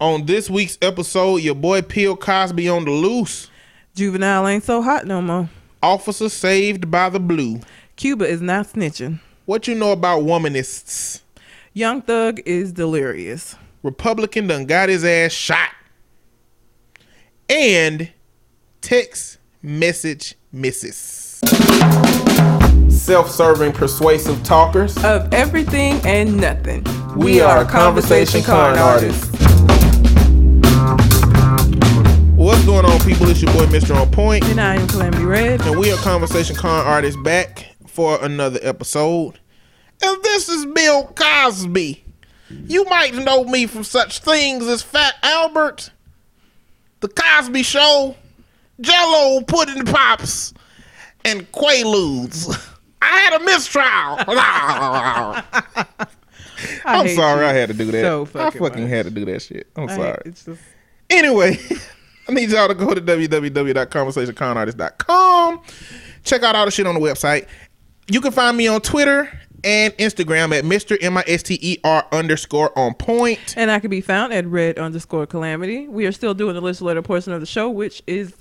On this week's episode, your boy Bill Cosby on the loose. Juvenile ain't so hot no more. Officer saved by the blue. Cuba is not snitching. What you know about womanists? Young Thug is delirious. Republican done got his ass shot. And text message misses. Self-serving persuasive talkers. Of everything and nothing. We are conversation con artists. What's going on, people? It's your boy, Mr. On Point, And I am Calamity Red. and we are Conversation Con Artists back for another episode. And this is Bill Cosby. You might know me from such things as Fat Albert, The Cosby Show, Jello Pudding Pops, and Quaaludes. I had a mistrial. I'm sorry, you I had to do that. so I fucking fucking much. had to do that shit. I'm I- sorry. It's just Anyway, I need y'all to go to www.conversationconartist.com. Check out all the shit on the website. You can find me on Twitter and Instagram at Mr. M-I-S-T-E-R underscore on point. and I can be found at red underscore calamity. We are still doing the list letter portion of the show, which is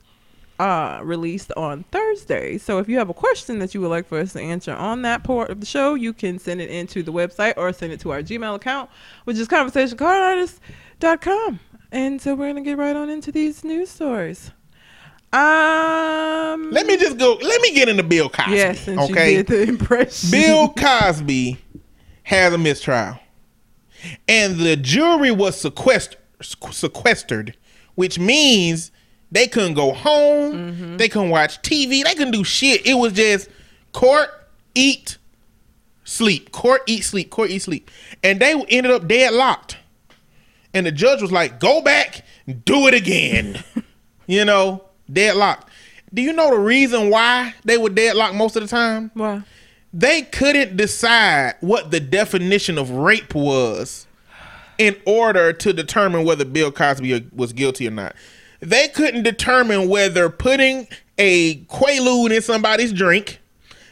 uh released on Thursday. So if you have a question that you would like for us to answer on that part of the show, you can send it into the website or send it to our Gmail account, which is conversationconartist.com. And so we're gonna get right on into these news stories. Um Let me just go. Let me get into Bill Cosby. Yes, since okay. the impression. Bill Cosby has a mistrial, and the jury was sequestered, sequestered, which means they couldn't go home, Mm-hmm. they couldn't watch TV, they couldn't do shit. It was just court, eat, sleep, court, eat, sleep, court, eat, sleep, and they ended up deadlocked. And the judge was like, "Go back, do it again," you know, deadlocked. Do you know the reason why they were deadlocked most of the time? Wow. they couldn't decide what the definition of rape was in order to determine whether Bill Cosby was guilty or not. They couldn't determine whether putting a quaalude in somebody's drink,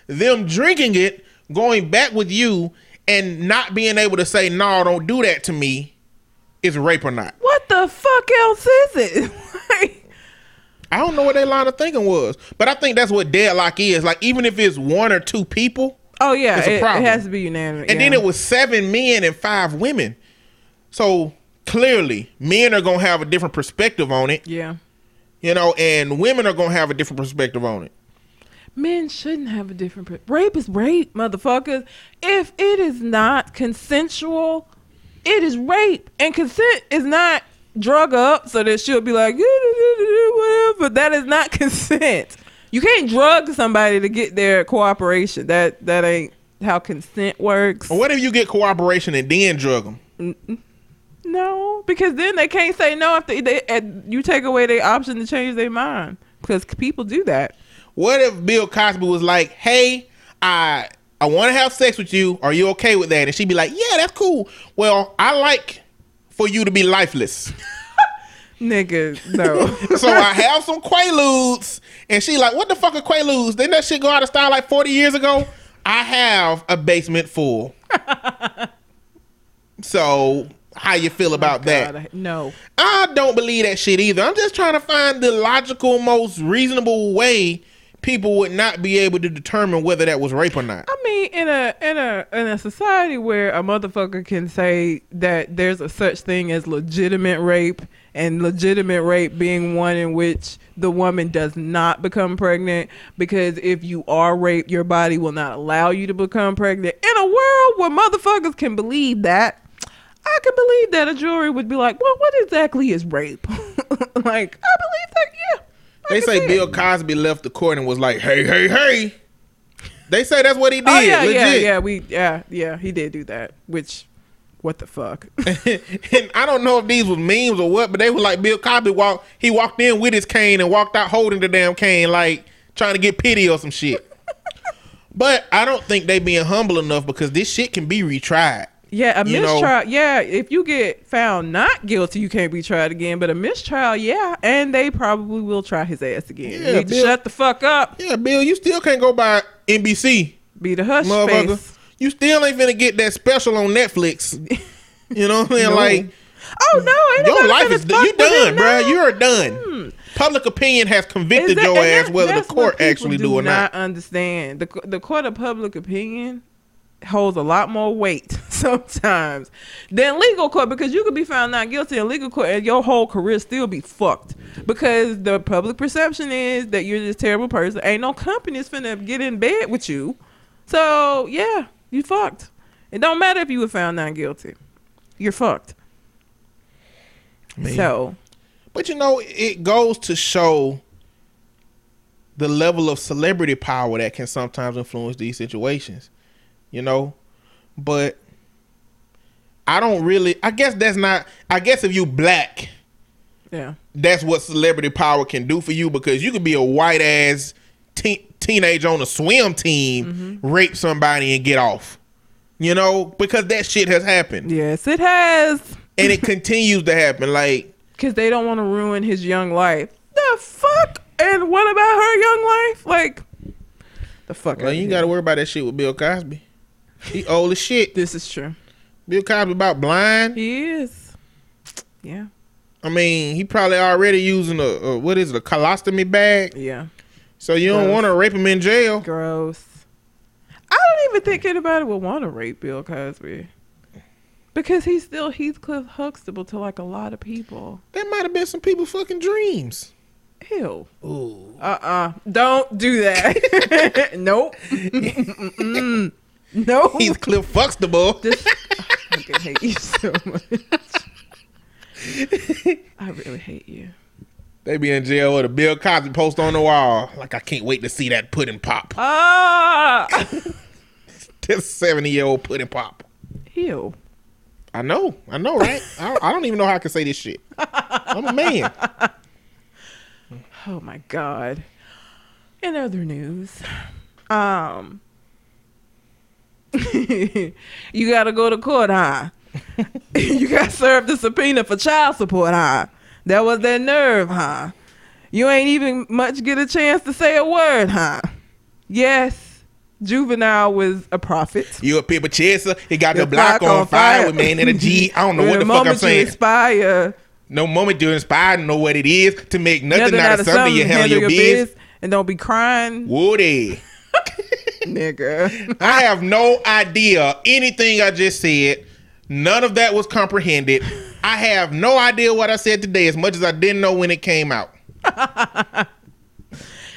them drinking it, going back with you, and not being able to say, no, don't do that to me, is rape or not. What the fuck else is it? Like, I don't know what their line of thinking was, but I think that's what deadlock is. Like, even if it's one or two people, oh yeah, It's a it, it has to be unanimous. And yeah. then it was seven men and five women. So clearly, men are gonna have a different perspective on it, yeah. you know, and women are gonna have a different perspective on it. Men shouldn't have a different. Pre- rape is rape, motherfuckers. If it is not consensual, it is rape, and consent is not drug up so that she'll be like whatever. That is not consent. You can't drug somebody to get their cooperation. That that ain't how consent works. What if you get cooperation and then drug them? No, because then they can't say no if they, they you take away their option to change their mind. Because people do that. What if Bill Cosby was like, "Hey, I I want to have sex with you. Are you okay with that?" And she'd be like, "Yeah, that's cool. Well, I like for you to be lifeless." Nigga, no. so I have some Quaaludes, and she like, "What the fuck are Quaaludes? Didn't that shit go out of style like forty years ago?" I have a basement full. so how you feel oh about that? God, I- no. I don't believe that shit either. I'm just trying to find the logical, most reasonable way people would not be able to determine whether that was rape or not. I mean, in a in a in a society where a motherfucker can say that there's a such thing as legitimate rape, and legitimate rape being one in which the woman does not become pregnant because if you are raped, your body will not allow you to become pregnant. In a world where motherfuckers can believe that. I can believe that a jury would be like, "Well, what exactly is rape?" like, I believe that. Yeah, They say. Bill Cosby left the court and was like, "Hey, hey, hey." They say that's what he oh, did. Oh yeah, legit. yeah, yeah. We yeah, yeah. He did do that. Which, what the fuck? and I don't know if these were memes or what, but they were like Bill Cosby walked. He walked in with his cane and walked out holding the damn cane, like trying to get pity or some shit. but I don't think they being humble enough because this shit can be retried. Yeah, a You know- mistrial. yeah, if you get found not guilty, you can't be tried again. But a mistrial, yeah, and they probably will try his ass again. Yeah, you Bill- shut the fuck up. Yeah, Bill, you still can't go by NBC, Be the hush motherfucker. face. You still ain't finna get that special on Netflix. You know what I'm saying? No. Like Oh no, ain't Your life is you done, bro. Hmm. You're done. Public opinion has convicted that- your ass whether the court actually do or not. understand the the court of public opinion holds a lot more weight sometimes than legal court because you could be found not guilty in legal court and your whole career still be fucked because the public perception is that you're this terrible person. Ain't no company's finna get in bed with you. So yeah, you fucked. It don't matter if you were found not guilty. You're fucked. Man. So But you know, it goes to show the level of celebrity power that can sometimes influence these situations. You know? But I don't really I guess that's not I guess if you black, yeah. that's what celebrity power can do for you because you could be a white ass teen, teenager on a swim team, mm-hmm. rape somebody and get off. You know, because that shit has happened. Yes, it has. And it continues to happen. Like Because they don't want to ruin his young life. The fuck? And what about her young life? Like, the fuck? Well, you got to worry about that shit with Bill Cosby. He old as shit. This is true. Bill Cosby about blind. He is. Yeah. I mean, he probably already using a, a what is it, a colostomy bag. Yeah. So you don't want to rape him in jail. Gross. I don't even think anybody would want to rape Bill Cosby. Because he's still Heathcliff Huxtable to like a lot of people. That might have been some people fucking dreams. Ew. Ooh. Uh uh Don't do that. nope. No. Heathcliff Huxtable. This, I fucking hate you so much. I really hate you. They be in jail with a Bill Cosby post on the wall. Like I can't wait to see that pudding pop. Ah, This seventy year old pudding pop. ew. I know. I know, right? I, I don't even know how I can say this shit. I'm a man. Oh my god. In other news, um, you gotta go to court, huh? you got served a subpoena for child support, huh? That was that nerve, huh? You ain't even much get a chance to say a word, huh? Yes, juvenile was a prophet. You a paper chaser. He got the Your block block on, on fire fire. with man G. I don't know what the fuck I'm saying. Inspire, No moment to inspire, know what it is to make nothing, out of something. You handle your biz. biz and don't be crying, Woody. Nigga. I have no idea anything I just said. None of that was comprehended. I have no idea what I said today as much as I didn't know when it came out.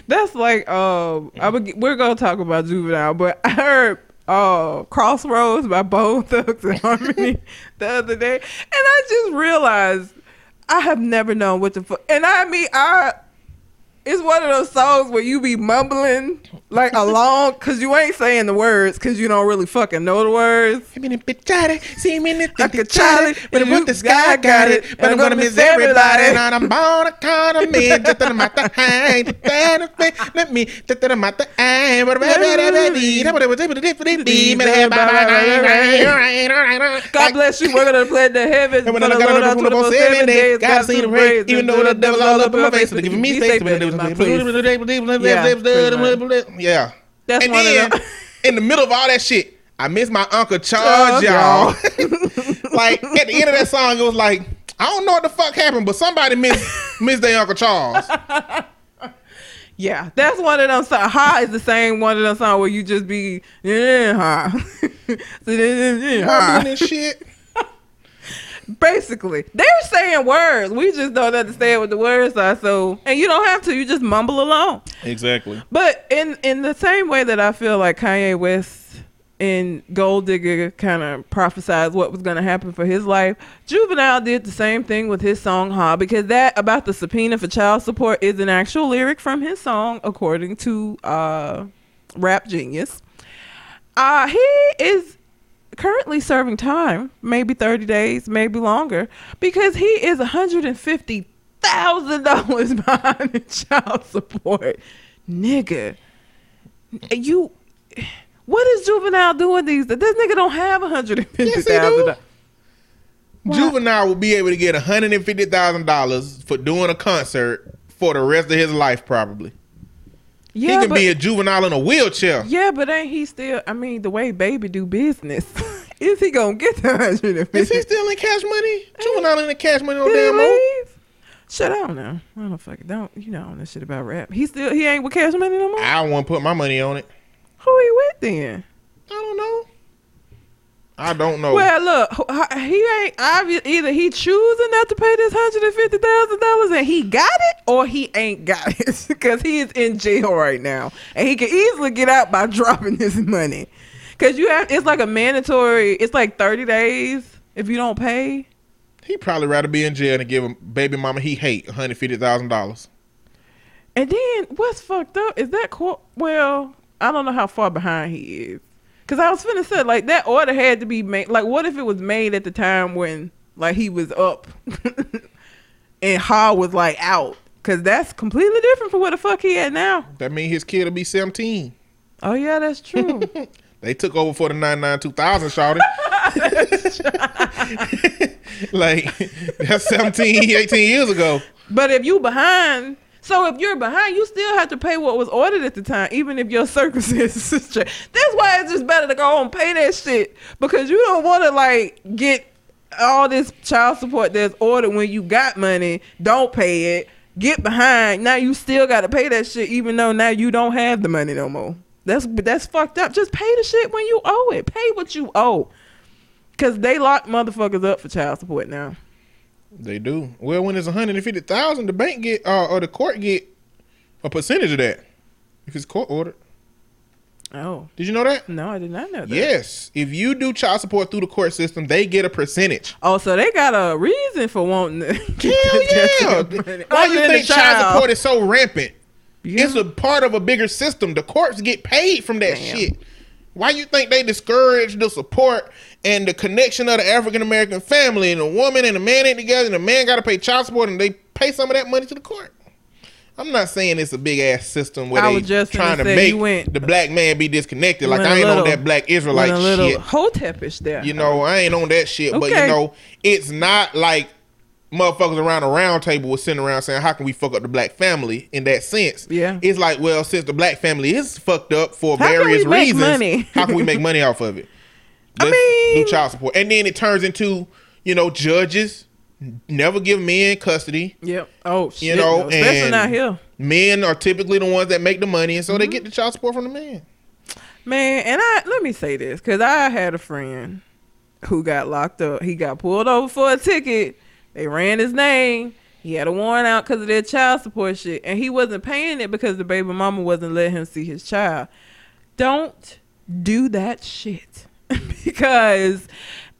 That's like um, I would, we're gonna talk about juvenile, but I heard uh Crossroads by Bone Thugs-n-Harmony the other day, and I just realized I have never known what the fuck. And I mean, I it's one of those songs where you be mumbling like along because you ain't saying the words because you don't really fucking know the words. See me in the bitch, see me in the Like a Charlie, but you the sky got it, but I'm gonna miss everybody. And I'm born a con of me, just that I'm at let me, just that I'm at but God bless you. We're gonna play the heavens. And when I the got up from the 24 seven days, God seen the to rain, even though the devil all up in my face, to give me in my place. Yeah. That's and one then, of them. in the middle of all that shit, I miss my Uncle Charles, y'all. like, at the end of that song, it was like, I don't know what the fuck happened, but somebody missed, missed their Uncle Charles. Yeah, that's one of them songs. Ha is the same one of them songs where you just be yeah, ha. So, yeah, ha. And shit. Basically, they're saying words. We just don't understand what the words are. So, and you don't have to. You just mumble along. Exactly. But in in the same way that I feel like Kanye West and Gold Digger kind of prophesized what was going to happen for his life, Juvenile did the same thing with his song "Ha" because that about the subpoena for child support is an actual lyric from his song, according to uh, Rap Genius. Uh, he is currently serving time, maybe 30 days, maybe longer, because he is $150,000 behind in child support. Nigga, you, what is Juvenile doing these days? This nigga don't have $150,000. Yes, Juvenile will be able to get $150,000 for doing a concert for the rest of his life, probably. yeah, he can but, be a juvenile in a wheelchair. yeah, but ain't he still, I mean, the way baby do business. Is he gonna get the hundred and fifty? Is he still in cash money? Juvenile in the cash money he damn leave? Shit, I don't know. I don't fucking don't. You know, don't shit about rap. He still he ain't with Cash Money no more. I don't want to put my money on it. Who he with then? I don't know. I don't know. Well, look, he ain't obvious. Either he choosing not to pay this hundred and fifty thousand dollars, and he got it, or he ain't got it because he is in jail right now, and he can easily get out by dropping this money. Because you have, it's like a mandatory. It's like thirty days if you don't pay. he probably rather be in jail than give a baby mama he hate one hundred fifty thousand dollars. And then what's fucked up is that court. Well, I don't know how far behind he is. Cause I was finna say like that order had to be made. Like, what if it was made at the time when like he was up, and Ha was like out? Cause that's completely different from what the fuck he at now. That mean his kid will be seventeen. Oh yeah, that's true. They took over for the 99 2000 shawty. like, that's 17, 18 years ago. but if you behind, so if you're behind, you still have to pay what was ordered at the time, even if your circumstances is straight. That's why it's just better to go and pay that shit because you don't want to like get all this child support that's ordered when you got money. Don't pay it. Get behind. Now you still got to pay that shit, even though now you don't have the money no more. That's that's fucked up. Just pay the shit when you owe it. Pay what you owe. Cause they lock motherfuckers up for child support now. They do. Well, when it's 150000 the bank get, uh, or the court get a percentage of that. If it's court ordered. Oh Did you know that? no, I did not know that. Yes. If you do child support through the court system, they get a percentage. Oh, so they got a reason for wanting to get Hell yeah. Why you think child support is so rampant? Yeah. It's a part of a bigger system. The courts get paid from that Damn. shit. Why you think they discourage the support and the connection of the African American family and the woman and the man ain't together and the man got to pay child support and they pay some of that money to the court? I'm not saying it's a big ass system where they just trying to make went- the black man be disconnected. Like I ain't little- on that black Israelite a shit. hotepish there. You know, I ain't on that shit. But you know, it's not like motherfuckers around the round table was sitting around saying, How can we fuck up the black family in that sense? Yeah. It's like, well, since the black family is fucked up for How can various reasons, money? how can we make money off of it? I Let's mean- do child support. And then it turns into, you know, judges never give men custody. Yep. Oh shit. You know, no, especially and- not here, Men are typically the ones that make the money, and so Mm-hmm. they get the child support from the man. man. And I let me say this because I had a friend who got locked up. He got pulled over for a ticket. They ran his name. He had a warrant out because of their child support shit, and he wasn't paying it because the baby mama wasn't letting him see his child. Don't do that shit because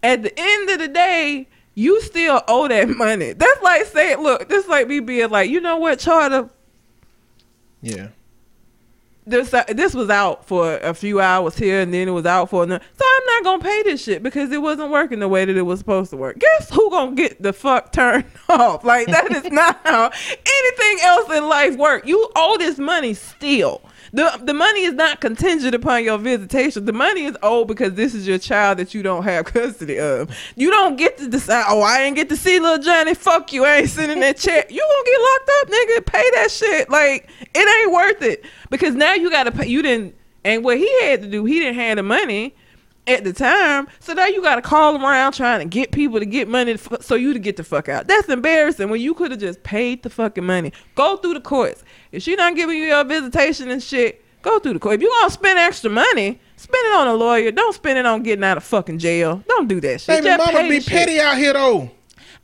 at the end of the day, you still owe that money. That's like saying, look, this like me being like, you know what, Charter, Yeah. This uh, this was out for a few hours here and then it was out for another. So I'm not gonna pay this shit because it wasn't working the way that it was supposed to work. Guess who gonna get the fuck turned off? Like that is not how anything else in life work. You owe this money still. The the money is not contingent upon your visitation. The money is owed because this is your child that you don't have custody of. You don't get to decide, oh, I ain't get to see little Johnny. Fuck you. I ain't sending that check. You gonna get locked up, nigga. Pay that shit. Like, it ain't worth it. Because now you gotta pay you didn't and what he had to do, he didn't have the money at the time. So now you gotta call around trying to get people to get money to f- so you to get the fuck out. That's embarrassing when you could have just paid the fucking money. Go through the courts. If she not giving you your visitation and shit, go through the court. If you gonna spend extra money, spend it on a lawyer. Don't spend it on getting out of fucking jail. Don't do that shit. Baby Just mama be shit. petty out here though.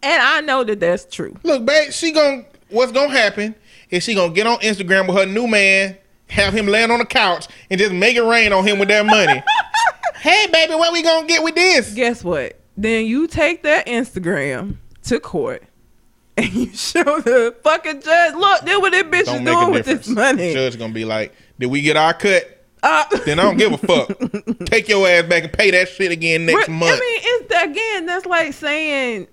And I know that that's true. Look, babe, she gon' what's gonna happen is she gonna get on Instagram with her new man, have him laying on the couch, and just make it rain on him with that money. hey, baby, what we gonna get with this? Guess what? Then you take that Instagram to court and you show the fucking judge, look, this what this bitch Don't is doing with this money. Judge gonna be like, did we get our cut? Uh, Then I don't give a fuck. Take your ass back and pay that shit again next I month. I mean, it's again, that's like saying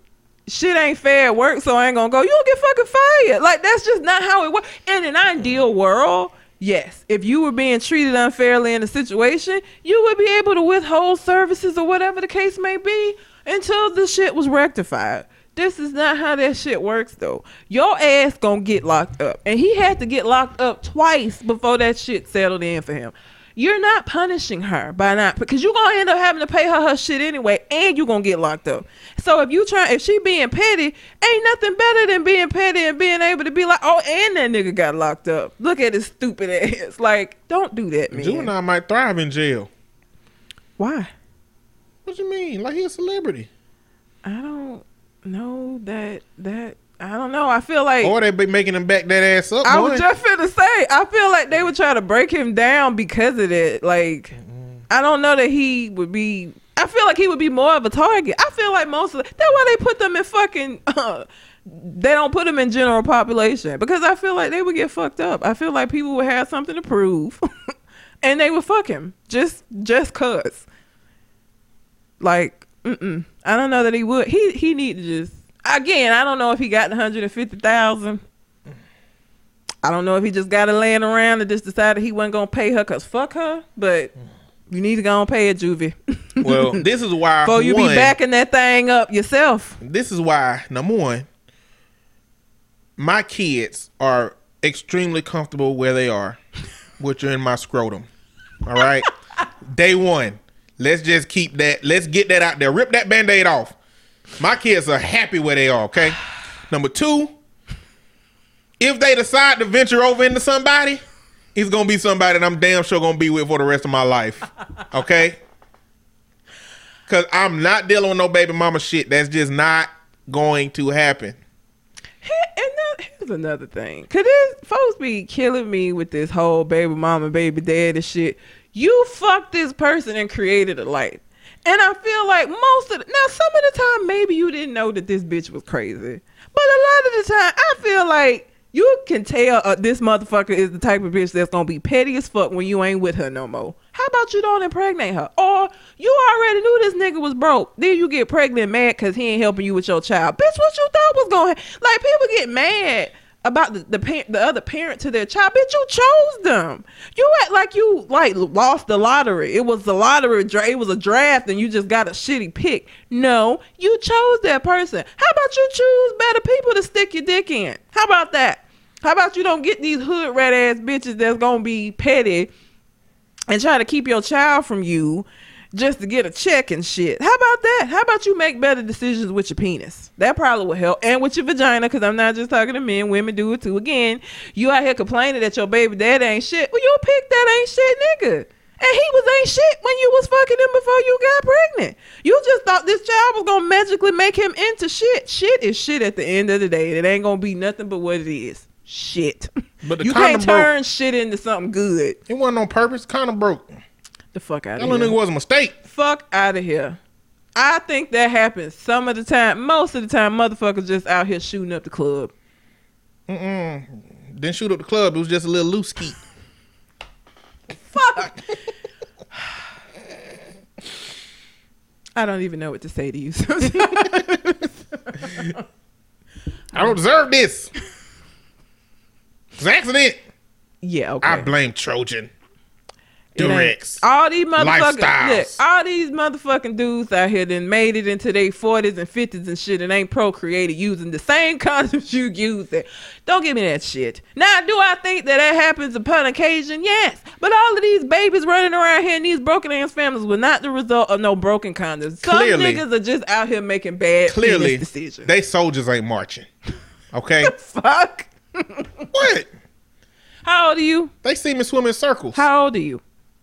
shit ain't fair at work, so I ain't gonna go. You don't get fucking fired. Like that's just not how it works. In an ideal world, yes, if you were being treated unfairly in a situation, you would be able to withhold services or whatever the case may be until the shit was rectified. This is not how that shit works though. Your ass gonna get locked up. And he had to get locked up twice before that shit settled in for him. You're not punishing her by not because you're gonna end up having to pay her her shit anyway, and you're gonna get locked up. So if you try, if she being petty, ain't nothing better than being petty and being able to be like, oh, and that nigga got locked up. Look at his stupid ass. Like, don't do that, man. Juvenile might thrive in jail. Why? What you mean? Like he's a celebrity? I don't know that that I don't know. I feel like Or they be making him back that ass up. I was just finna say, I feel like they would try to break him down because of that. Like, I don't know that he would be. I feel like he would be more of a target. I feel like most of the, that's why they put them in fucking. Uh, they don't put them in general population because I feel like they would get fucked up. I feel like people would have something to prove, and they would fuck him just just cause. Like, mm-mm. I don't know that he would. He he need to just again. I don't know if he got the hundred and fifty thousand. I don't know if he just got it laying around and just decided he wasn't gonna pay her cause fuck her. But you need to go and pay it, Juvie. well, this is why. before you one, be backing that thing up yourself. This is why. Number one, my kids are extremely comfortable where they are, which are in my scrotum. All right. Day one. Let's just keep that. Let's get that out there. Rip that band-aid off. My kids are happy where they are. Okay. Number two, if they decide to venture over into somebody, it's gonna be somebody that I'm damn sure gonna be with for the rest of my life. Okay. Cause I'm not dealing with no baby mama shit. That's just not going to happen. And then here's another thing. Cause this folks be killing me with this whole baby mama, baby daddy shit. You fucked this person and created a life. And I feel like most of the, now some of the time maybe you didn't know that this bitch was crazy. But a lot of the time I feel like you can tell uh, this motherfucker is the type of bitch that's gonna be petty as fuck when you ain't with her no more. How about you don't impregnate her? Or you already knew this nigga was broke. Then you get pregnant mad because he ain't helping you with your child. Bitch, what you thought was going Like, people get mad about the the, the other parent to their child. Bitch, you chose them. You act like you, like, lost the lottery. It was the lottery. It was a draft and you just got a shitty pick. No, you chose that person. How about you choose better people to stick your dick in? How about that? How about you don't get these hood rat ass bitches that's gonna be petty and try to keep your child from you just to get a check and shit. How about that? How about you make better decisions with your penis? That probably would help. And with your vagina, because I'm not just talking to men, women do it too. Again, you out here complaining that your baby dad ain't shit. Well, you pick that ain't shit nigga. And he was ain't shit when you was fucking him before you got pregnant. You just thought this child was gonna magically make him into shit. Shit is shit at the end of the day. It ain't gonna be nothing but what it is. Shit. But the you can't broke. turn shit into something good. It wasn't on purpose. Kind of broke. The fuck out of here. That of little here. nigga was a mistake. fuck out of here. I think that happens some of the time. Most of the time, motherfuckers just out here shooting up the club. Mm-mm. Didn't shoot up the club. It was just a little loose skeet. Fuck. I don't even know what to say to you. I don't deserve this. It's an accident. yeah, okay. I blame Trojan. Durex. All these motherfuckers, look, all these motherfucking dudes out here that made it into their forties and fifties and shit and ain't procreated using the same condoms you used. It. Don't give me that shit. Now, do I think that that happens upon occasion? Yes, but all of these babies running around here in these broken ass families were not the result of no broken condoms. Some Clearly. niggas are just out here making bad Clearly, decisions. they soldiers ain't marching. Okay? Fuck. what? How old are you? They see me swim in circles. How old are you?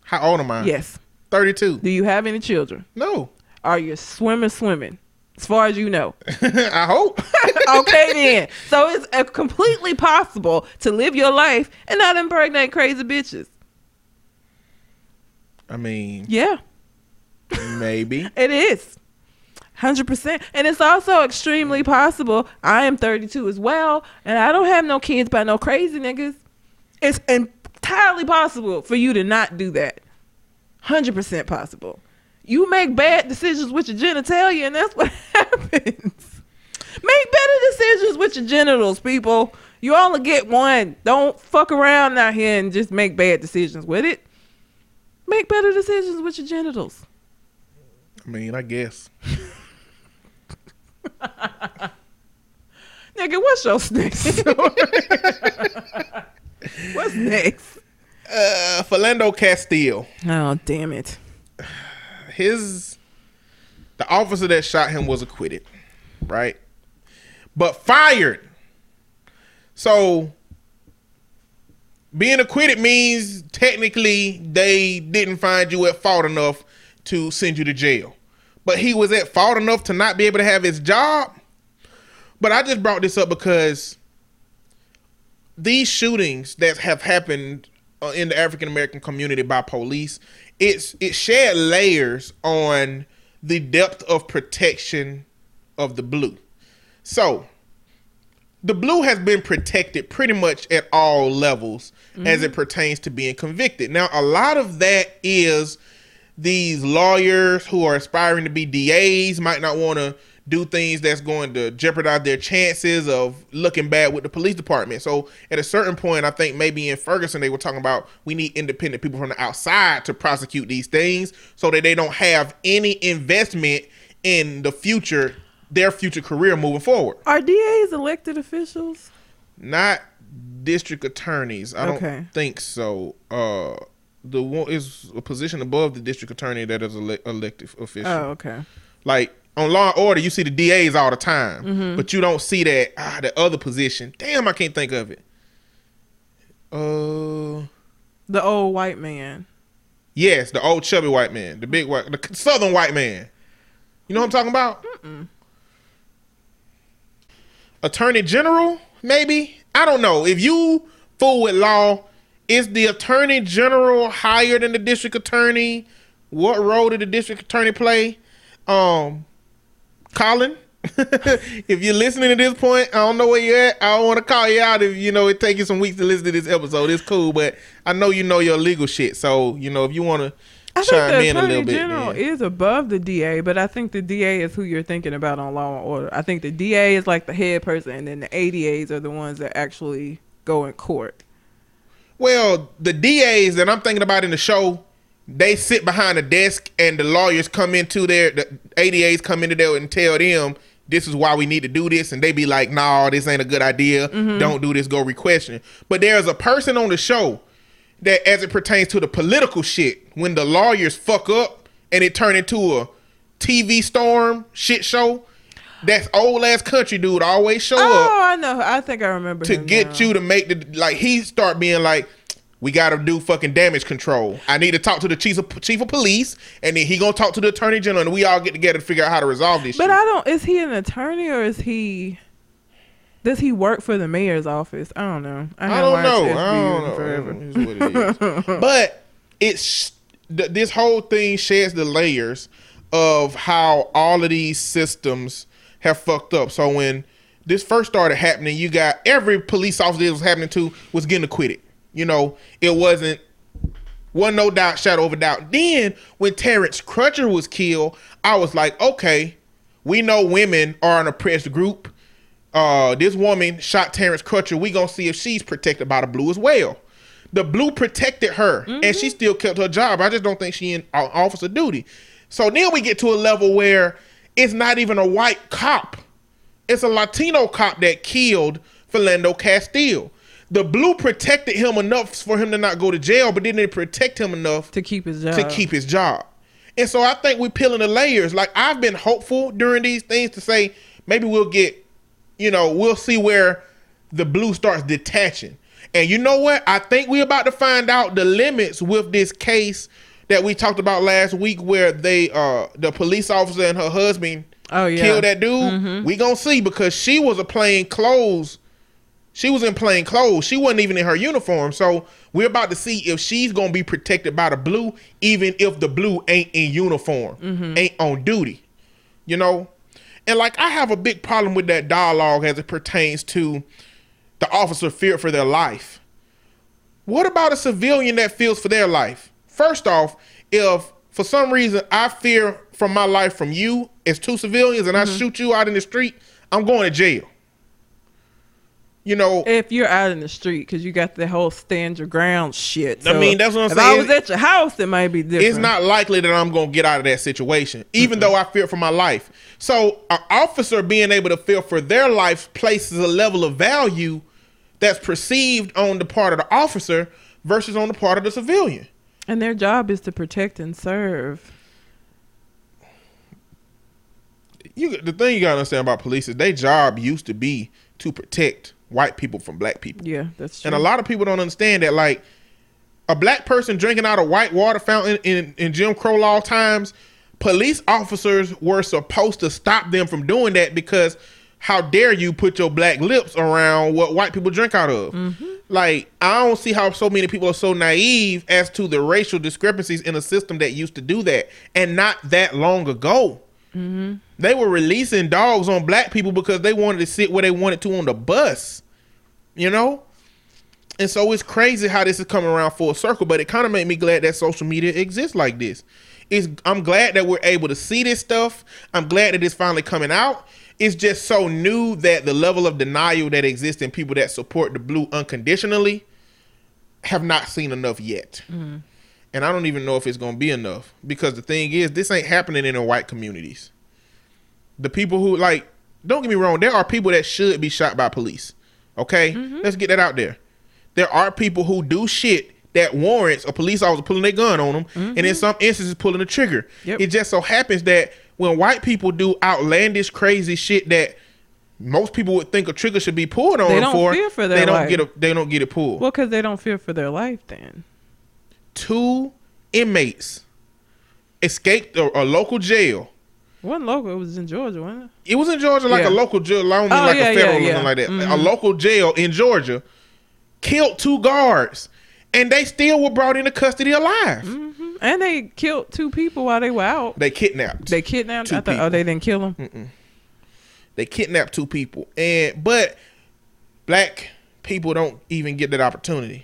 How old am I? Yes. 32. Do you have any children? No. Are you swimming, swimming? As far as you know. I hope. okay then. So it's uh, completely possible to live your life and not impregnate crazy bitches. I mean, Yeah, maybe. it is. 100%. And it's also extremely possible. I am 32 as well, and I don't have no kids by no crazy niggas. It's entirely possible for you to not do that. 100% possible. You make bad decisions with your genitalia, and that's what happens. Make better decisions with your genitals, people. You only get one. Don't fuck around out here and just make bad decisions with it. Make better decisions with your genitals. I mean, I guess. Nigga, what's your next? What's next? uh, Philando Castile, Oh damn it! his the officer that shot him was acquitted, right? But fired. So being acquitted means technically they didn't find you at fault enough to send you to jail. But he was at fault enough to not be able to have his job. But I just brought this up because these shootings that have happened uh, in the African American community by police, it's it shed layers on the depth of protection of the blue. So, the blue has been protected pretty much at all levels as it pertains to being convicted. Now, a lot of that is these lawyers who are aspiring to be DAs might not want to do things that's going to jeopardize their chances of looking bad with the police department. So, at a certain point, I think maybe in Ferguson they were talking about we need independent people from the outside to prosecute these things so that they don't have any investment in the future their future career moving forward. Are DAs elected officials? Not district attorneys. I don't think so. Uh, the one is a position above the district attorney that is ele- elected official. Oh, okay. Like on Law and Order, you see the DAs all the time, Mm-hmm. but you don't see that ah the other position. Damn, I can't think of it. Uh, The old white man. yes, the old chubby white man, the big white, the southern white man. You know what I'm talking about? Attorney General, maybe. I don't know. If you fool with law, is the Attorney General higher than the district attorney? What role did the district attorney play? Um, Colin, if you're listening to this point, I don't know where you're at. I don't want to call you out if you know it takes you some weeks to listen to this episode. It's cool, but I know you know your legal shit. So you know if you want to I think chime the in a attorney little bit. general is above the DA, but I think the DA is who you're thinking about on Law and Order. I think the DA is like the head person, and then the ADAs are the ones that actually go in court. Well, the DAs that I'm thinking about in the show, they sit behind a desk and the lawyers come into there, the ADAs come into there and tell them this is why we need to do this, and they be like, "No, this ain't a good idea. Mm-hmm. Don't do this. Go requestion." But there's a person on the show that, as it pertains to the political shit, when the lawyers fuck up and it turn into a TV storm shit show, that's old ass country dude always show oh, up Oh, I know. I think I remember to get now. you to make the like he start being like we got to do fucking damage control. I need to talk to the chief of chief of police, and then he gonna talk to the attorney general, and we all get together to figure out how to resolve this. But shit. I don't. Is he an attorney or is he? Does he work for the mayor's office? I don't know. I, I don't know. I don't know. Forever. It's what it is. but it's th- this whole thing sheds the layers of how all of these systems have fucked up. So when this first started happening, you got every police officer it was happening to was getting acquitted. You know, it wasn't wasn't no doubt, shadow of a doubt. Then when Terrence Crutcher was killed, I was like, okay, we know women are an oppressed group. Uh, this woman shot Terrence Crutcher. We gonna see if she's protected by the blue as well. The blue protected her, and she still kept her job. I just don't think she in uh, officer duty. So then we get to a level where it's not even a white cop; it's a Latino cop that killed Philando Castile. The blue protected him enough for him to not go to jail, but didn't protect him enough To keep his job. to keep his job. And so I think we're peeling the layers. Like I've been hopeful during these things to say maybe we'll get, you know, we'll see where the blue starts detaching. And you know what? I think we're about to find out the limits with this case that we talked about last week where they uh the police officer and her husband Oh, yeah. killed that dude. We gonna see because she was a plain clothes she was in plain clothes. She wasn't even in her uniform. So we're about to see if she's gonna be protected by the blue, even if the blue ain't in uniform, mm-hmm. ain't on duty. You know? And like I have a big problem with that dialogue as it pertains to the officer feared for their life. What about a civilian that feels for their life? First off, if for some reason I fear for my life from you as two civilians and I mm-hmm. shoot you out in the street, I'm going to jail. You know, If you're out in the street, because you got the whole stand your ground shit. I mean, that's what I'm if saying. I was at your house, it might be different. it's not likely that I'm going to get out of that situation, even though I fear for my life. So, an officer being able to fear for their life places a level of value that's perceived on the part of the officer versus on the part of the civilian. And their job is to protect and serve. You the thing you gotta understand about police is their job used to be to protect white people from black people. Yeah, that's true. And a lot of people don't understand that like a black person drinking out a white water fountain in, in Jim Crow law times, police officers were supposed to stop them from doing that because how dare you put your black lips around what white people drink out of? Mm-hmm. Like, I don't see how so many people are so naive as to the racial discrepancies in a system that used to do that and not that long ago. Mm-hmm. They were releasing dogs on black people because they wanted to sit where they wanted to on the bus, you know? And so it's crazy how this is coming around full circle, but it kind of made me glad that social media exists like this. It's, I'm glad that we're able to see this stuff. I'm glad that it's finally coming out. It's just so new that the level of denial that exists in people that support the blue unconditionally have not seen enough yet. Mm-hmm. And I don't even know if it's going to be enough because the thing is, this ain't happening in the white communities. The people who, like, don't get me wrong, there are people that should be shot by police. Okay? Mm-hmm. Let's get that out there. There are people who do shit that warrants a police officer pulling their gun on them, and in mm-hmm. some instances pulling the trigger. Yep. It just so happens that when white people do outlandish, crazy shit that most people would think a trigger should be pulled on They them don't for, fear for their they don't life. get a, they don't get it pulled. well, because they don't fear for their life. Then Two inmates escaped a, a local jail. one local. It was in Georgia, wasn't it? It was in Georgia, like Yeah. a local jail. I don't mean Oh, like yeah, a yeah, federal or yeah. nothing like that. A Mhm. local jail in Georgia killed two guards, and they still were brought into custody alive. hmm And they killed two people while they were out. They kidnapped. They kidnapped. Two I thought, people. oh, they didn't kill them. they kidnapped two people, and but black people don't even get that opportunity.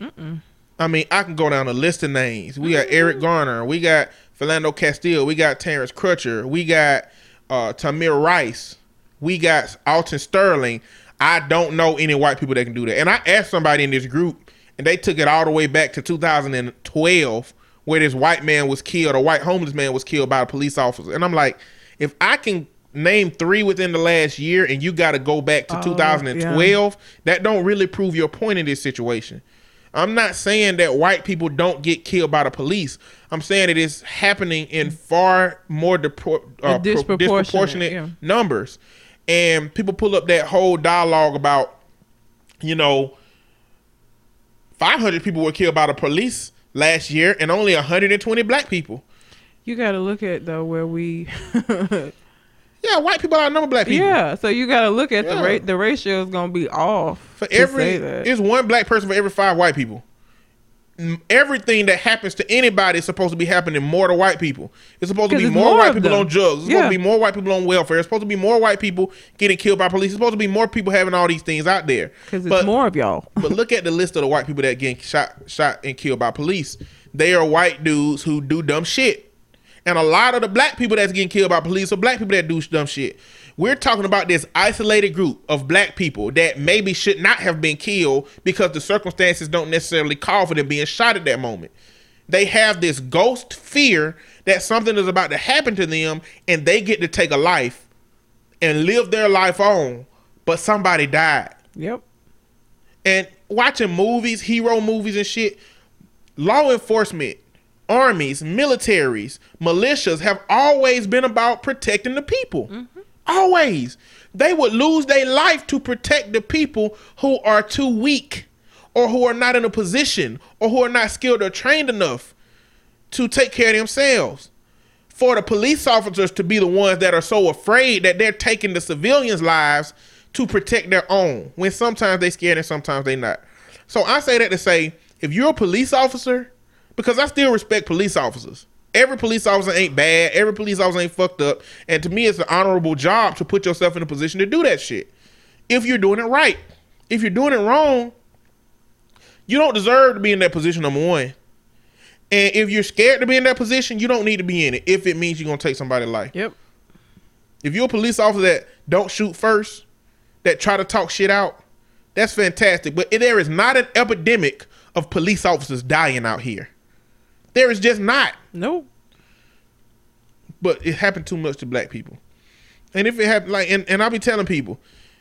I mean, I can go down a list of names. We got Eric Garner, we got Philando Castile, we got Terrence Crutcher, we got uh, Tamir Rice, we got Alton Sterling. I don't know any white people that can do that. And I asked somebody in this group, and they took it all the way back to 2012, where this white man was killed, a white homeless man was killed by a police officer. And I'm like, if I can name three within the last year, and you got to go back to Oh, 2012, that don't really prove your point in this situation. I'm not saying that white people don't get killed by the police. I'm saying it is happening in far more depor- uh, pro- disproportionate, disproportionate yeah. numbers. And people pull up that whole dialogue about, you know, 500 people were killed by the police last year and only 120 black people. You got to look at though where we. Yeah, white people outnumber black people. yeah, so you got to look at the rate. The ratio is gonna be off. For to every, say that. it's one black person for every five white people. Everything that happens to anybody is supposed to be happening more to white people. It's supposed to be more, more white people them. on drugs. It's Yeah. supposed to be more white people on welfare. It's supposed to be more white people getting killed by police. It's supposed to be more people having all these things out there. because it's more of y'all. but look at the list of the white people that getting shot, shot and killed by police. They are white dudes who do dumb shit, and a lot of the black people that's getting killed by police are black people that do dumb shit. We're talking about this isolated group of black people that maybe should not have been killed because the circumstances don't necessarily call for them being shot at that moment. They have this ghost fear that something is about to happen to them, and they get to take a life and live their life on, but somebody died Yep. and watching movies, hero movies and shit, law enforcement, armies, militaries, militias have always been about protecting the people. Mm-hmm. Always. They would lose their life to protect the people who are too weak or who are not in a position or who are not skilled or trained enough to take care of themselves. For the police officers to be the ones that are so afraid that they're taking the civilians' lives to protect their own, when sometimes they're scared and sometimes they're not. So I say that to say, if you're a police officer, because I still respect police officers. Every police officer ain't bad. Every police officer ain't fucked up. And to me, it's an honorable job to put yourself in a position to do that shit. If you're doing it right. If you're doing it wrong, you don't deserve to be in that position, number one. And if you're scared to be in that position, you don't need to be in it if it means you're gonna take somebody's life. Yep. If you're a police officer that don't shoot first, that try to talk shit out, that's fantastic. But there is not an epidemic of police officers dying out here. There is just not. Nope. But it happened too much to black people. And if it happened like and, and I'll be telling people,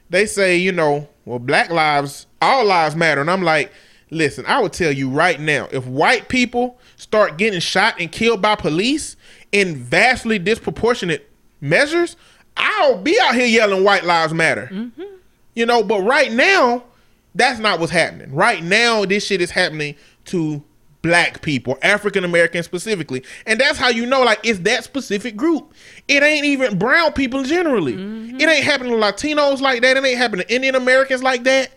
they say, you know, well, black lives, all lives matter. And I'm like, Listen, I would tell you right now, if white people start getting shot and killed by police in vastly disproportionate measures, I'll be out here yelling white lives matter. Mm-hmm. You know, but right now, that's not what's happening. Right now, this shit is happening to black people, African Americans specifically. And that's how you know, like, it's that specific group. It ain't even brown people generally. It ain't happening to Latinos like that. It ain't happening to Indian Americans like that.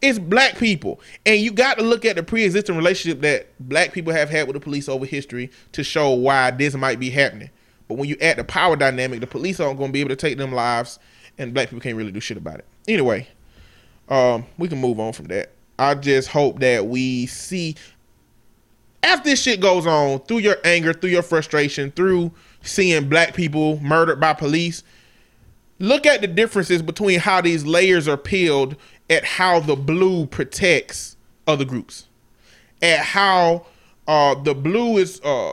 It's black people. And you got to look at the pre existing relationship that black people have had with the police over history to show why this might be happening. But when you add the power dynamic, the police aren't going to be able to take them lives, and black people can't really do shit about it. Anyway, um, we can move on from that. I just hope that we see after this shit goes on, through your anger, through your frustration, through seeing black people murdered by police, look at the differences between how these layers are peeled at how the blue protects other groups, at how uh, the blue is uh,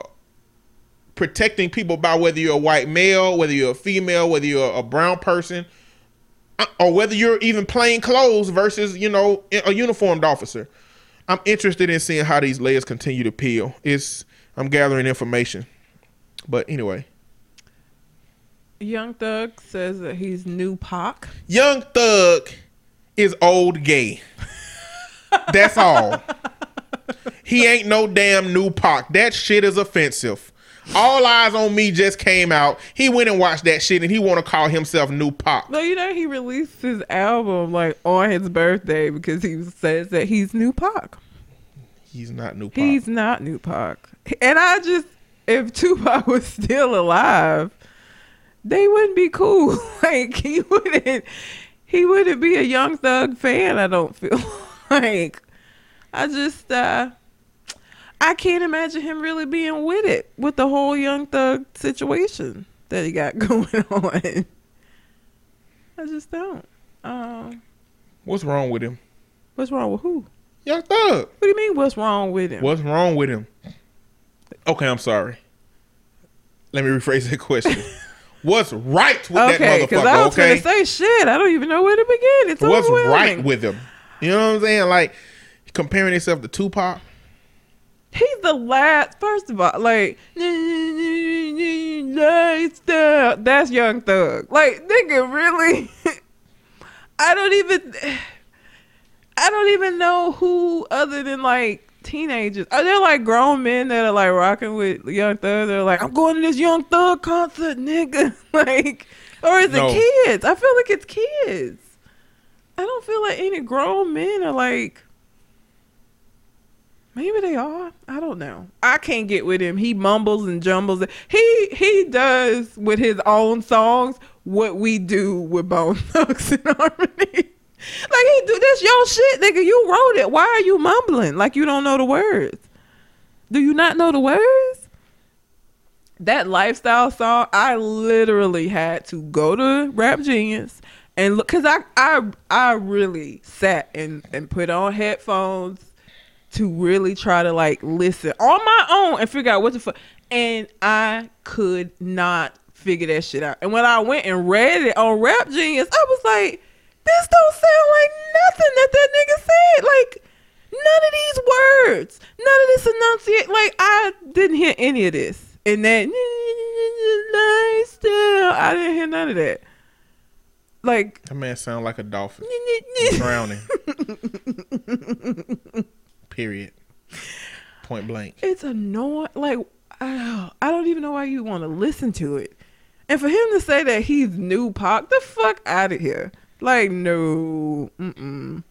protecting people by whether you're a white male, whether you're a female, whether you're a brown person, uh, or whether you're even plain clothes versus you know a uniformed officer. I'm interested in seeing how these layers continue to peel. It's I'm gathering information, but anyway, Young Thug says that he's new Pac. Young Thug is old gay. That's all. He ain't no damn new Pac. That shit is offensive. All Eyez on Me just came out. He went and watched that shit and he want to call himself New Pop. No, you know he released his album like on his birthday because he says that he's new Pop. He's not New Pac. He's not new Pop. And I just, if Tupac was still alive, they wouldn't be cool. Like he wouldn't, he wouldn't be a Young Thug fan. I don't feel like. I just, uh I can't imagine him really being with it with the whole Young Thug situation that he got going on. I just don't. Um, What's wrong with him? what's wrong with who? Young Thug. What do you mean? What's wrong with him? What's wrong with him? Okay, I'm sorry. Let me rephrase that question. What's right with Okay, that because I was Okay, gonna say shit. I don't even know where to begin. It's what's right with him? You know what I'm saying? Like comparing himself to Tupac. He's the last. First of all, like. That's Young Thug. Like nigga, really? I don't even. I don't even know who other than like teenagers. Are there like grown men that are like rocking with Young Thug? They're like, I'm going to this Young Thug concert, nigga. like, or is No. it kids? I feel like it's kids. I don't feel like any grown men are like. Maybe they are. I don't know. I can't get with him. He mumbles and jumbles. He he does with his own songs what we do with Bone Thugs and Harmony. Like he do this your shit, nigga. You wrote it. Why are you mumbling like you don't know the words? Do you not know the words? That lifestyle song, I literally had to go to Rap Genius and look because I I I really sat and and put on headphones to really try to like listen on my own and figure out what the fuck. And I could not figure that shit out. And when I went and read it on Rap Genius, I was like, this don't sound like nothing that that nigga said. Like none of these words, none of this enunciate. Like I didn't hear any of this. And that lifestyle, I didn't hear none of that. Like That man sound like a dolphin drowning. Period. Point blank. it's annoying. Like, I I don't even know why you want to listen to it. And for him to say that he's new Pac, the fuck out of here. Like, no, mm-mm.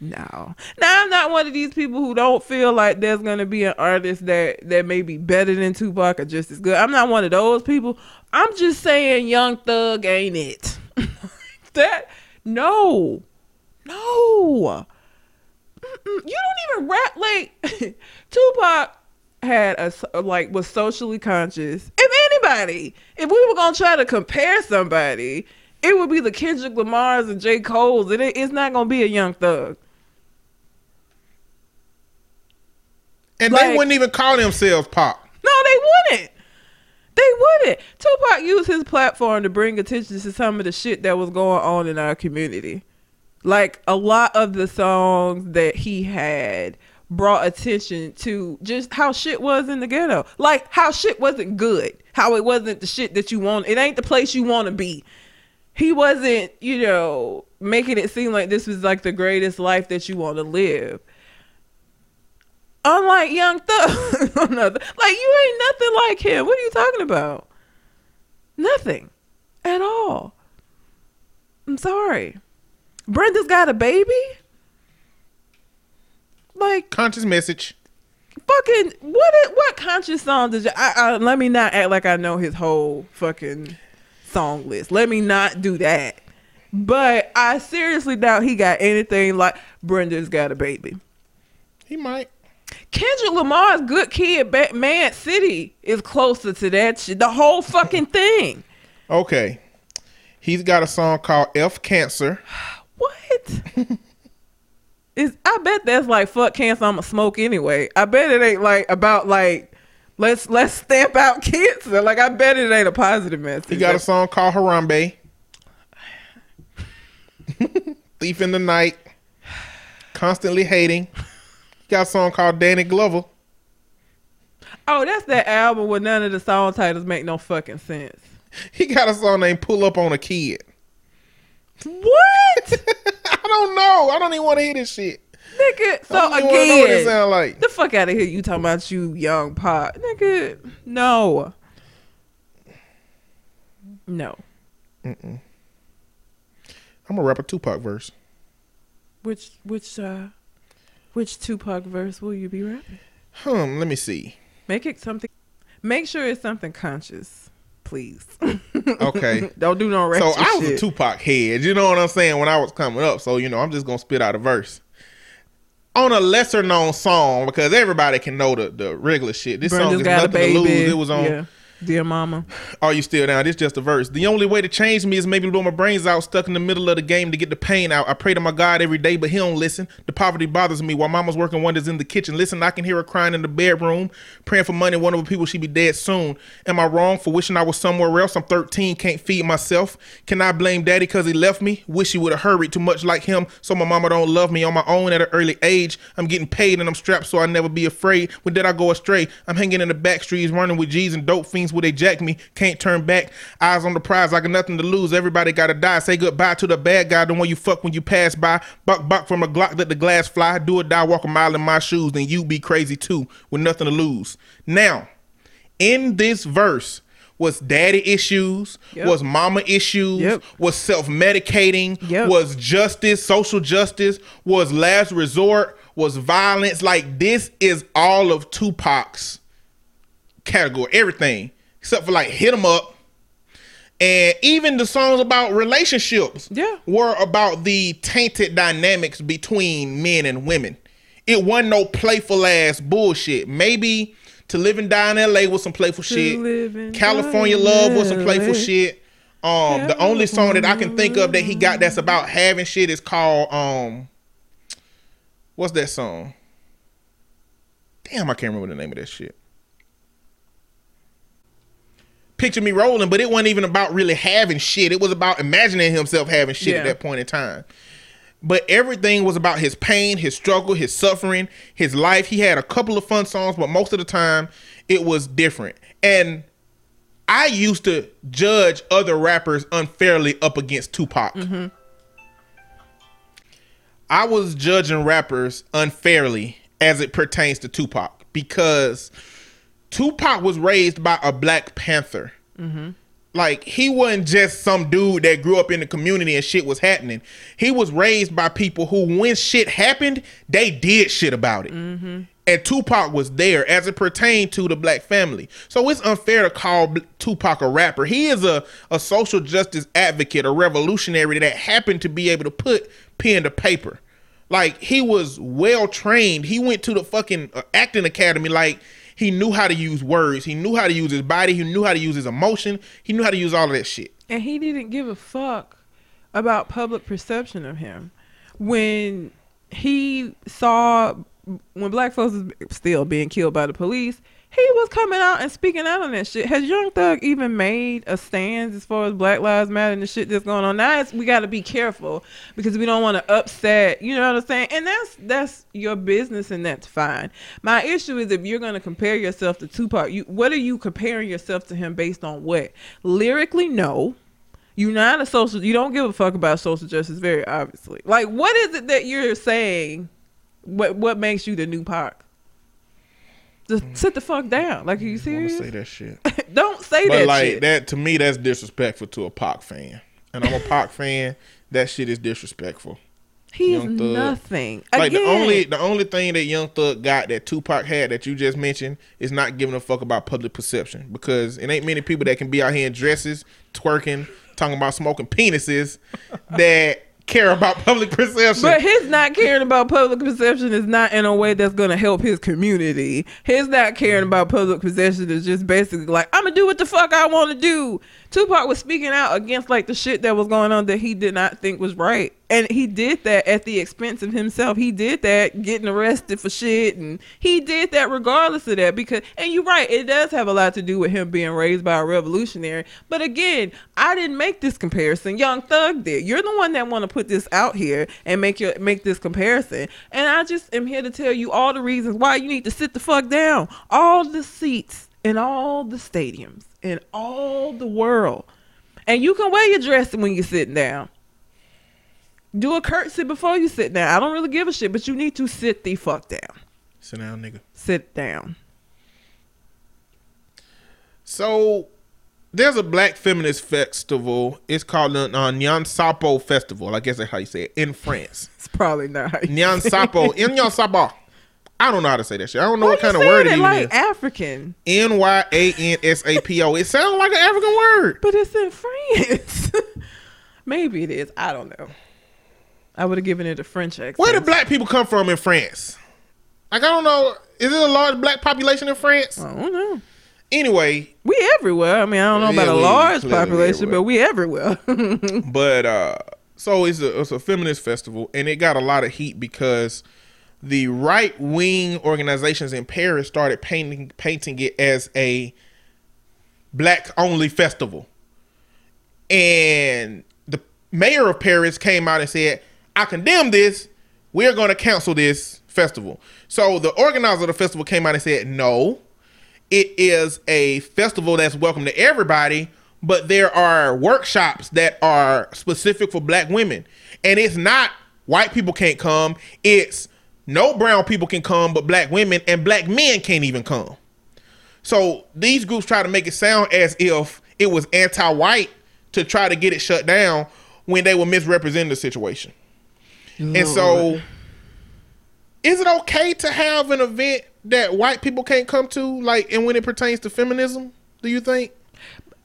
no. Now I'm not one of these people who don't feel like there's gonna be an artist that that may be better than Tupac or just as good. I'm not one of those people. I'm just saying, Young Thug ain't it. that no, no. Mm-mm. You don't even rap like Tupac had a like was socially conscious. If anybody, if we were gonna try to compare somebody, it would be the Kendrick Lamar's and J. Cole's, and it, it's not gonna be a Young Thug. And Like- they wouldn't even call themselves pop. No, they wouldn't. They wouldn't. Tupac used his platform to bring attention to some of the shit that was going on in our community. Like a lot of the songs that he had brought attention to just how shit was in the ghetto. Like how shit wasn't good. How it wasn't the shit that you want. It ain't the place you want to be. He wasn't, you know, making it seem like this was like the greatest life that you want to live. Unlike Young Thug, like you ain't nothing like him. What are you talking about? Nothing at all. I'm sorry. Brenda's got a baby. Like Conscious message. fucking what? What conscious song did you? I, I, let me not act like I know his whole fucking song list. Let me not do that. But I seriously doubt he got anything like Brenda's got a baby. He might. Kendrick Lamar's Good Kid, Ba- Mad City is closer to that shit. The whole fucking thing. Okay. He's got a song called F Cancer. What? is I bet that's like fuck cancer. I'ma smoke anyway. I bet it ain't like about like let's let's stamp out cancer. Like I bet it ain't a positive message. He got a song called Harambe. Thief in the Night. Constantly Hating. He got a song called Danny Glover. oh, that's that album where none of the song titles make no fucking sense. He got a song named Pull Up on a Kid. What, I don't know. I don't even want to hear this shit. nigga? So I don't wanna know what it again, sound like. the fuck out of here. You talking about you young pop, nigga? No, no. I'm gonna rap a Tupac verse. Which which uh which Tupac verse will you be rapping? Hmm, let me see. Make it something. Make sure it's something conscious, please. Okay. Don't do no So I was shit. a Tupac head, you know what I'm saying, when I was coming up. So, you know, I'm just gonna spit out a verse. On a lesser known song, because everybody can know the, the regular shit. This Brenda's song is nothing to lose. It was on Yeah. Dear Mama. Are You Still Down? This just a verse. The only way to change me is maybe blow my brains out, stuck in the middle of the game to get the pain out. I pray to my God every day, but he don't listen. The poverty bothers me while mama's working wonders in the kitchen. Listen, I can hear her crying in the bedroom, praying for money. One of the people she be dead soon. Am I wrong for wishing I was somewhere else? I'm 13, can't feed myself. Can I blame daddy because he left me? Wish he would have hurried too much like him, so my mama don't love me on my own at an early age. I'm getting paid and I'm strapped so I never be afraid. When did I go astray? I'm hanging in the back streets, running with G's and dope fiends they jack me. Can't turn back. Eyes on the prize, I got nothing to lose. Everybody gotta die. Say goodbye to the bad guy, the one you fuck when you pass by. Buck buck from a Glock, let the glass fly. Do or die, walk a mile in my shoes, then you be crazy too, with nothing to lose. Now, in this verse was daddy issues, Yep. was mama issues, Yep. was self medicating, Yep. was justice, social justice, was last resort, was violence. Like this is all of Tupac's category, everything except for like hit hit 'em up. And even the songs about relationships Yeah. were about the tainted dynamics between men and women. It wasn't no playful ass bullshit. Maybe to live and die in LA was some playful shit. California Love was some playful shit. Um, the only song that I can think of that he got that's about having shit is called um, what's that song? Damn, I can't remember the name of that shit. Picture me rolling, but it wasn't even about really having shit. It was about imagining himself having shit at that point in time. But everything was about his pain, his struggle, his suffering, his life. He had a couple of fun songs, but most of the time it was different. And I used to judge other rappers unfairly up against Tupac. Mm-hmm. I was judging rappers unfairly as it pertains to Tupac because Tupac was raised by a Black Panther. Like he wasn't just some dude that grew up in the community and shit was happening. He was raised by people who, when shit happened, they did shit about it. And Tupac was there as it pertained to the black family. So it's unfair to call Tupac a rapper. He is a, a social justice advocate, a revolutionary that happened to be able to put pen to paper. Like he was well trained. He went to the fucking uh, acting academy. Like he knew how to use words. He knew how to use his body. He knew how to use his emotion. He knew how to use all of that shit. and he didn't give a fuck about public perception of him when he saw when black folks was still being killed by the police he was coming out and speaking out on that shit. Has Young Thug even made a stand as far as Black Lives Matter and the shit that's going on? Now we got to be careful because we don't want to upset. You know what I'm saying? And that's that's your business, and that's fine. My issue is if you're going to compare yourself to Tupac, you what are you comparing yourself to him based on what? Lyrically, no. You're not a social. You don't give a fuck about social justice, very obviously. Like, what is it that you're saying? What what makes you the new Pac? Just sit the fuck down. Like, are you serious? say that shit. Don't say that shit. But that like shit. that to me, that's disrespectful to a Pac fan, and I'm a Pac fan. That shit is disrespectful. He's nothing. Like the only the only thing that Young Thug got that Tupac had that you just mentioned is not giving a fuck about public perception because it ain't many people that can be out here in dresses, twerking, talking about smoking penises that care about public perception. But his not caring about public perception is not in a way that's gonna help his community. His not caring about public perception is just basically like, I'm gonna do what the fuck I want to do. Tupac was speaking out against like the shit that was going on that he did not think was right. And he did that at the expense of himself. He did that getting arrested for shit and he did that regardless of that because and you're right, it does have a lot to do with him being raised by a revolutionary. But again, I didn't make this comparison. Young Thug did. You're the one that want to put this out here and make your make this comparison. And I just am here to tell you all the reasons why you need to sit the fuck down. All the seats in all the stadiums in all the world. And you can wear your dress when you're sitting down. Do a curtsy before you sit down. I don't really give a shit, but you need to sit the fuck down. Sit down, nigga. Sit down. So there's a black feminist festival. It's called the uh, Nyansapo Festival. I guess that's how you say it in France. It's probably not. how Nyansapo. Nyan Sapo. I don't know how to say that shit. I don't know Why what kind of word it it like is. African, N Y A N S A P O. It sounds like an African word. but it's in France. Maybe it is. I don't know. I would have given it a French accent. Where do black people come from in France? Like I don't know. Is it a large black population in France? I don't know. Anyway, We everywhere. I mean, I don't know Yeah, about a large population, but we everywhere. but uh so it's a it's a feminist festival and it got a lot of heat because the right wing organizations in Paris started painting painting it as a black only festival. And the mayor of Paris came out and said, I condemn this. We're going to cancel this festival. So the organizer of the festival came out and said, No, it is a festival that's welcome to everybody, but there are workshops that are specific for black women. And it's not white people can't come, it's no brown people can come, but black women and black men can't even come. So these groups try to make it sound as if it was anti-white to try to get it shut down when they were misrepresenting the situation. And oh, so is it okay to have an event that white people can't come to like and when it pertains to feminism, do you think?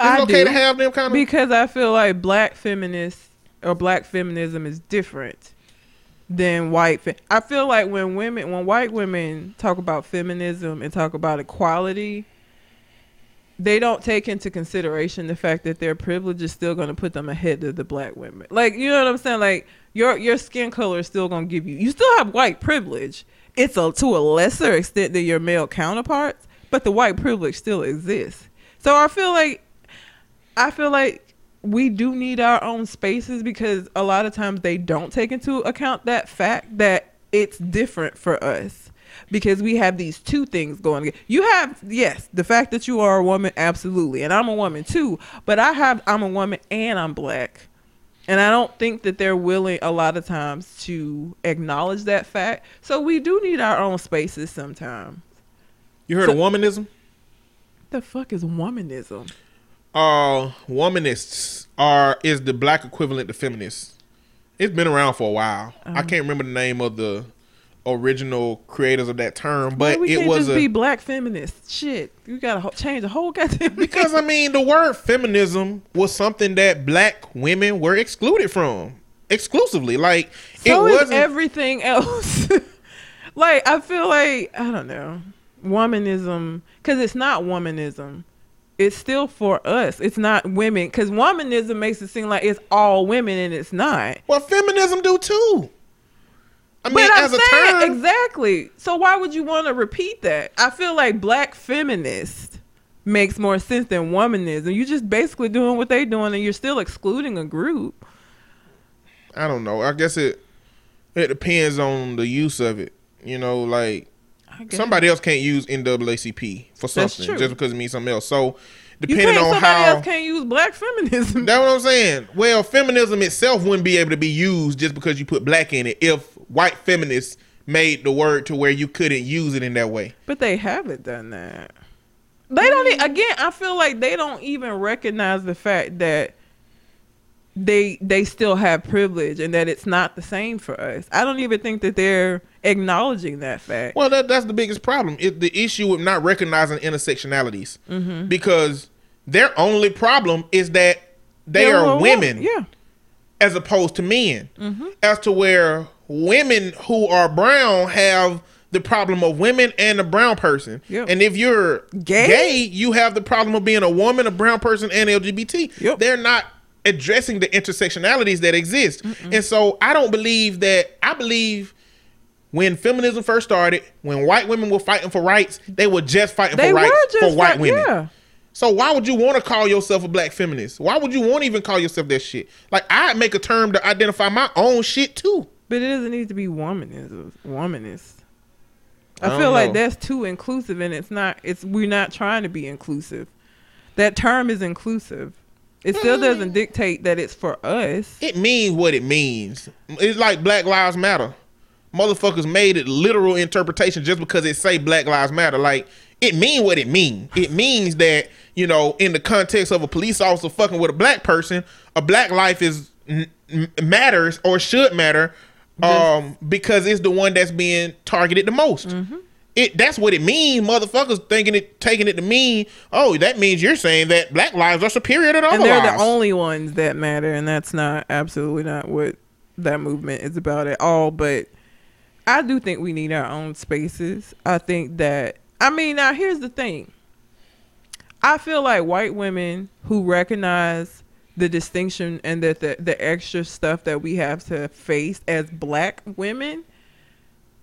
Is it okay do. to have them kind of because I feel like black feminists or black feminism is different than white. Fe- I feel like when women, when white women talk about feminism and talk about equality, they don't take into consideration the fact that their privilege is still going to put them ahead of the black women. Like you know what I'm saying? Like your your skin color is still going to give you. You still have white privilege. It's a to a lesser extent than your male counterparts, but the white privilege still exists. So I feel like I feel like we do need our own spaces because a lot of times they don't take into account that fact that it's different for us because we have these two things going. You have yes, the fact that you are a woman absolutely, and I'm a woman too, but I have I'm a woman and I'm black. And I don't think that they're willing a lot of times to acknowledge that fact. So we do need our own spaces sometimes. You heard So- of womanism? The fuck is womanism? Uh womanists are is the black equivalent to feminists. It's been around for a while. Um. I can't remember the name of the original creators of that term, but we it can't was just a be black feminists. Shit, you gotta ho- change the whole goddamn. because I mean the word feminism was something that black women were excluded from exclusively. Like so it wasn't everything else. like I feel like I don't know womanism because it's not womanism. It's still for us. It's not women because womanism makes it seem like it's all women and it's not. well feminism do too. I mean, but I'm as as a saying. term. Exactly. So why would you want to repeat that? I feel like black feminist makes more sense than womanism. You're just basically doing what they're doing, and you're still excluding a group. I don't know. I guess it it depends on the use of it. You know, like somebody else can't use NAACP for something just because it means something else. So depending can't. on Somebody how else can't use black feminism. That's what I'm saying. Well, feminism itself wouldn't be able to be used just because you put black in it if white feminists made the word to where you couldn't use it in that way. But they haven't done that. They don't again, I feel like they don't even recognize the fact that they they still have privilege and that it's not the same for us. I don't even think that they're acknowledging that fact. Well, that, that's the biggest problem. It, the issue with not recognizing intersectionalities Mm-hmm. because their only problem is that they are women. Yeah. as opposed to men. Mm-hmm. As to where women who are brown have the problem of women and a brown person. Yep. And if you're Gay? gay, you have the problem of being a woman, a brown person, and LGBT. Yep. They're not addressing the intersectionalities that exist. And so I don't believe that I believe when feminism first started, when white women were fighting for rights, they were just fighting They for rights for white like- women. Yeah. So why would you want to call yourself a black feminist? Why would you want to even call yourself that shit? Like I make a term to identify my own shit too. But it doesn't need to be womanist. Womanist. I I, feel like that's too inclusive, and it's not. It's we're not trying to be inclusive. That term is inclusive. It still Mm. doesn't dictate that it's for us. It means what it means. It's like Black Lives Matter. Motherfuckers made it literal interpretation just because it say Black Lives Matter. Like it mean what it mean. It means that you know, in the context of a police officer fucking with a black person, a black life is n- n- matters or should matter, um, because it's the one that's being targeted the most. It that's what it means. Motherfuckers thinking it, taking it to mean, oh, that means you're saying that black lives are superior to the and other they're the only ones that matter and that's not absolutely not what that movement is about at all but i do think we need our own spaces i think that i mean now here's the thing i feel like white women who recognize the distinction and that the, the extra stuff that we have to face as black women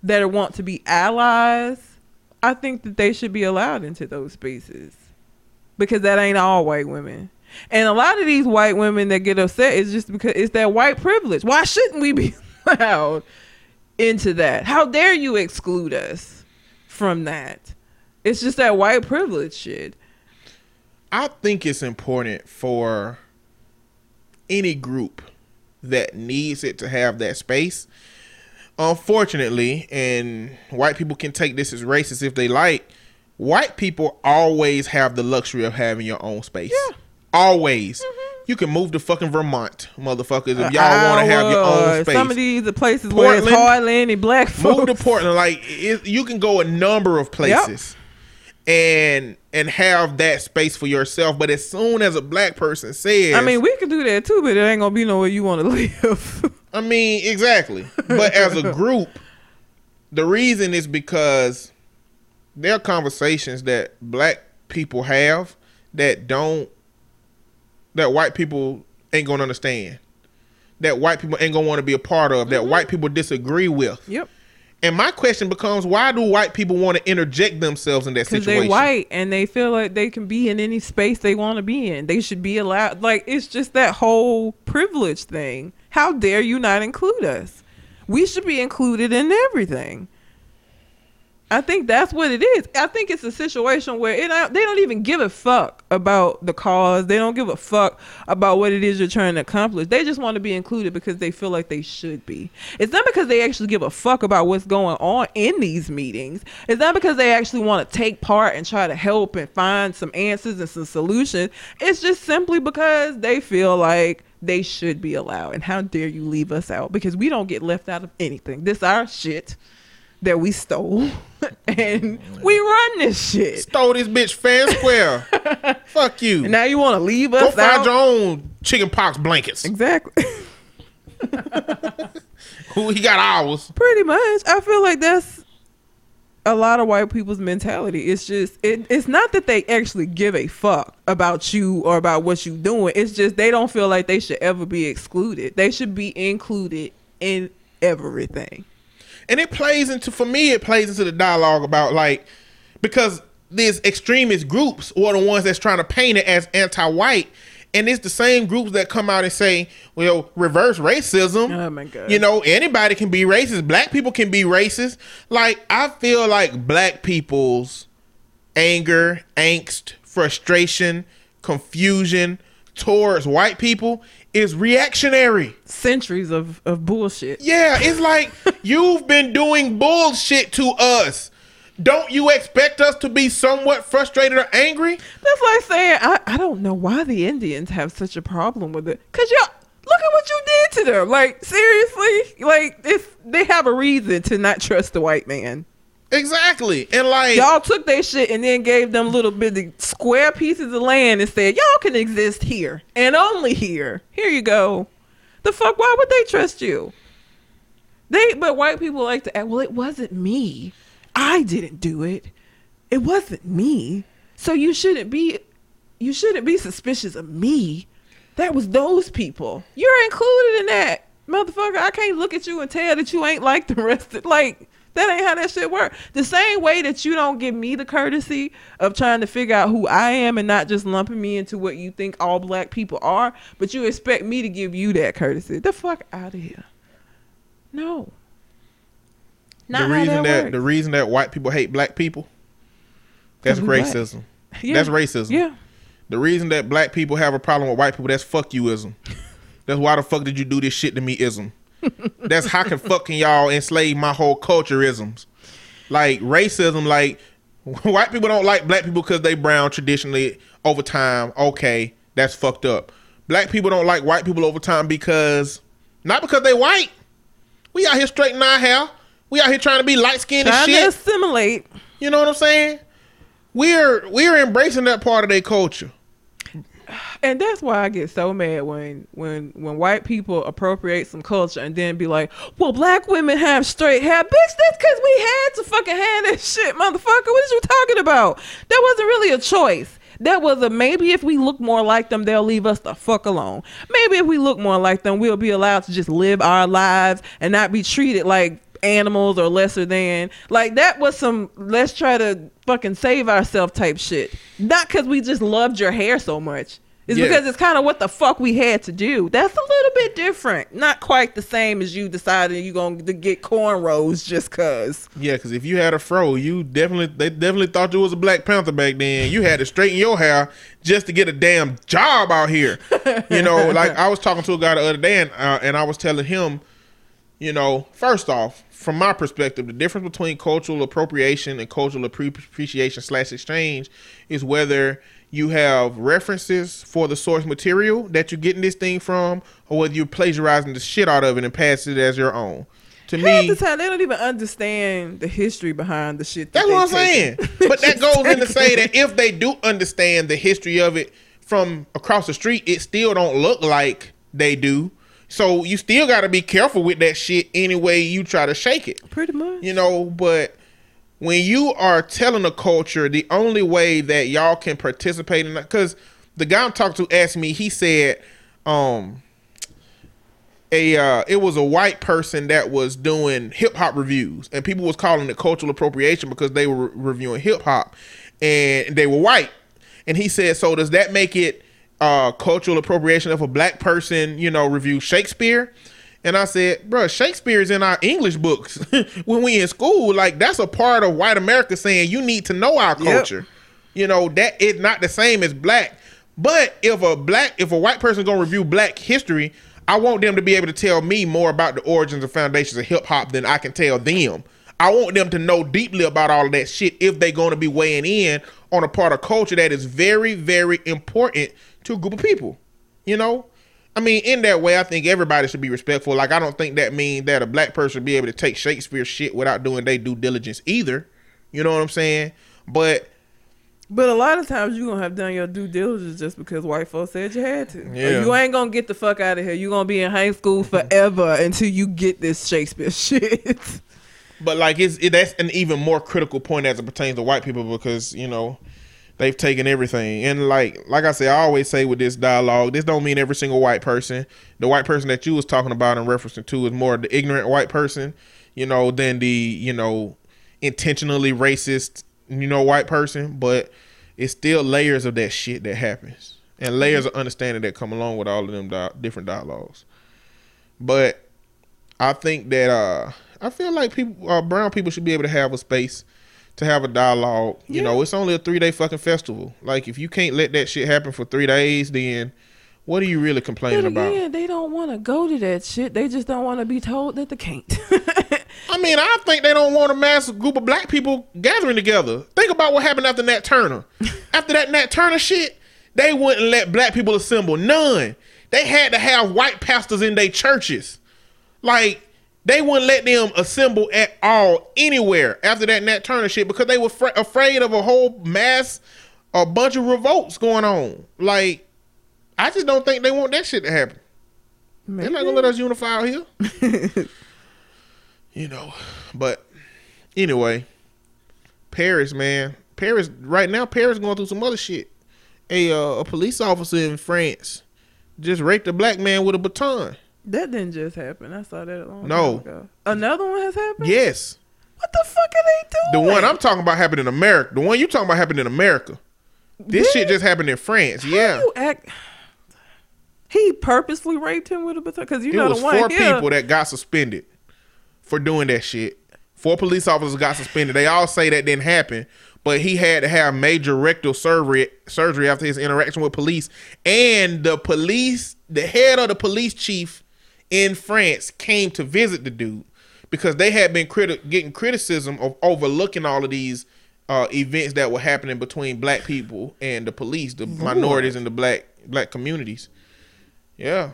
that want to be allies i think that they should be allowed into those spaces because that ain't all white women. And a lot of these white women that get upset is just because it's that white privilege. Why shouldn't we be allowed into that? How dare you exclude us from that? It's just that white privilege shit. I think it's important for any group that needs it to have that space. Unfortunately, and white people can take this as racist if they like, white people always have the luxury of having your own space. Yeah. Always. Mm-hmm. You can move to fucking Vermont, motherfuckers, if uh, y'all want to have your own space. Some of these places where it's Portland. any black folks. Move to Portland. Like it, you can go a number of places and and have that space for yourself. But as soon as a black person says, I mean, we could do that too, but it ain't gonna be nowhere you want to live. I mean, exactly. But as a group, the reason is because there are conversations that black people have that don't that white people ain't gonna understand. That white people ain't gonna want to be a part of, that mm-hmm. white people disagree with. yep, And my question becomes why do white people want to interject themselves in that situation? because situation? they white and they feel like they can be in any space they want to be in. They should be allowed. Like it's just that whole privilege thing. How dare you not include us? We should be included in everything. I think that's what it is. I think it's a situation where it, uh, they don't even give a fuck about the cause. They don't give a fuck about what it is you're trying to accomplish. They just want to be included because they feel like they should be. It's not because they actually give a fuck about what's going on in these meetings. It's not because they actually want to take part and try to help and find some answers and some solutions. It's just simply because they feel like they should be allowed. And how dare you leave us out? Because we don't get left out of anything. This our shit that we stole and we run this shit. Stole this bitch fair and square. Fuck you. And now you want to leave us Go find out? your own chicken pox blankets. exactly. Who he got ours. Pretty much. I feel like that's a lot of white people's mentality. It's just it, it's not that they actually give a fuck about you or about what you're doing. It's just they don't feel like they should ever be excluded. They should be included in everything. And it plays into for me it plays into the dialogue about like because these extremist groups are the ones that's trying to paint it as anti-white. And it's the same groups that come out and say well reverse racism. Oh my God. you know anybody can be racist. Black people can be racist. Like i feel like black people's anger angst frustration confusion towards white people is reactionary Centuries of, of bullshit. yeah, it's like you've been doing bullshit to us. Don't you expect us to be somewhat frustrated or angry? That's like saying I, I don't know why the Indians have such a problem with it. Cause y'all look at what you did to them. Like seriously, like it's they have a reason to not trust the white man. Exactly. And like Y'all took their shit and then gave them little bitty square pieces of land and said y'all can exist here and only here. Here you go. The fuck? Why would they trust you? They but white people like to act. Well, it wasn't me. I didn't do it. It wasn't me. So you shouldn't be. You shouldn't be suspicious of me. That was those people. You're included in that, motherfucker. I can't look at you and tell that you ain't like the rest of like. That ain't how that shit work. The same way that you don't give me the courtesy of trying to figure out who I am and not just lumping me into what you think all black people are, but you expect me to give you that courtesy. The fuck out of here. No. Not the reason that, works. the reason that white people hate black people That's racism. Yeah. That's racism. Yeah. The reason that black people have a problem with white people that's fuck youism. that's why the fuck did you do this shit to me ism. That's how can fucking y'all enslave my whole culture isms. Like racism like white people don't like black people because they brown traditionally over time. Okay, that's fucked up. Black people don't like white people over time because not because they white. We out here straightening our hair. We out here trying to be light skinned and Trying to shit. assimilate. You know what I'm saying? We're we're embracing that part of their culture. And that's why I get so mad when when when white people appropriate some culture and then be like, "Well, black women have straight hair, bitch. That's because we had to fucking have that shit, motherfucker. What is you talking about? That wasn't really a choice. That was a maybe if we look more like them, they'll leave us the fuck alone. Maybe if we look more like them, we'll be allowed to just live our lives and not be treated like animals or lesser than. Like that was some let's try to fucking save ourselves type shit. Not because we just loved your hair so much. It's Yeah. because it's kind of what the fuck we had to do. That's a little bit different. Not quite the same as you deciding you're going to get cornrows just cause. Yeah, because if you had a fro, you definitely they definitely thought you was a Black Panther back then. You had to straighten your hair just to get a damn job out here. You know, like I was talking to a guy the other day, and uh, and I was telling him, you know, first off, from my perspective, the difference between cultural appropriation and cultural appre- appreciation slash exchange is whether you have references for the source material that you're getting this thing from, or whether you're plagiarizing the shit out of it and pass it as your own. To Half me, the time they don't even understand the history behind the shit. That That's what I'm saying. But that goes in to say that if they do understand the history of it from across the street, it still don't look like they do. So you still got to be careful with that shit any way you try to shake it. pretty much. You know, but when you are telling a culture, the only way that y'all can participate in that, because the guy I'm talking to asked me, he said, um, a uh, it was a white person that was doing hip hop reviews, and people was calling it cultural appropriation because they were re- reviewing hip hop, and they were white. And he said, so does that make it uh, cultural appropriation of a black person, you know, review Shakespeare? And I said, bro, Shakespeare is in our English books when we in school. Like that's a part of white America saying you need to know our Yep. culture. You know that it's not the same as black. But if a black, if a white person gonna review black history, I want them to be able to tell me more about the origins and foundations of hip hop than I can tell them. I want them to know deeply about all of that shit if they're going to be weighing in on a part of culture that is very, very important to a group of people. You know, I mean, in that way, I think everybody should be respectful. Like, I don't think that means that a black person be able to take Shakespeare shit without doing their due diligence either. You know what I'm saying? But But a lot of times you're gonna have done your due diligence just because white folks said you had to. Or Yeah. you ain't gonna get the fuck out of here. You gonna be in high school forever until you get this Shakespeare shit. But like it's it, that's an even more critical point as it pertains to white people because you know they've taken everything and like like I say I always say with this dialogue this don't mean every single white person the white person that you was talking about and referencing to is more the ignorant white person you know, than the you know intentionally racist, you know, white person. But it's still layers of that shit that happens, and layers of understanding that come along with all of them di- different dialogues. But I think that uh, I feel like people, uh, brown people, should be able to have a space to have a dialogue. You Yeah. know, it's only a three day fucking festival. Like, if you can't let that shit happen for three days, then what are you really complaining But about? again, they don't want to go to that shit. They just don't want to be told that they can't. I mean, I think they don't want a massive group of black people gathering together. Think about what happened after Nat Turner. after that Nat Turner shit, they wouldn't let black people assemble. None. They had to have white pastors in their churches. Like, they wouldn't let them assemble at all anywhere after that Nat Turner shit because they were fr- afraid of a whole mass, a bunch of revolts going on. Like, I just don't think they want that shit to happen. They're not gonna let us unify out here. you know, but anyway, Paris, man, Paris. Right now, Paris going through some other shit. A uh, a police officer in France just raped a black man with a baton. That didn't just happen. I saw that a long No. time ago. Another one has happened. Yes, What the fuck are they doing? the one I'm talking about happened in America. The one you're talking about happened in America. This shit just happened in France. How Yeah, act- He purposely raped him with a baton because you it know was the one four here. people that got suspended for doing that shit. Four police officers got suspended. They all say that didn't happen, but he had to have major rectal surgery surgery after his interaction with police. And the police, the head of the police chief in France came to visit the dude because they had been criti- getting criticism of overlooking all of these uh, events that were happening between black people and the police, the minorities and the black black communities. Yeah.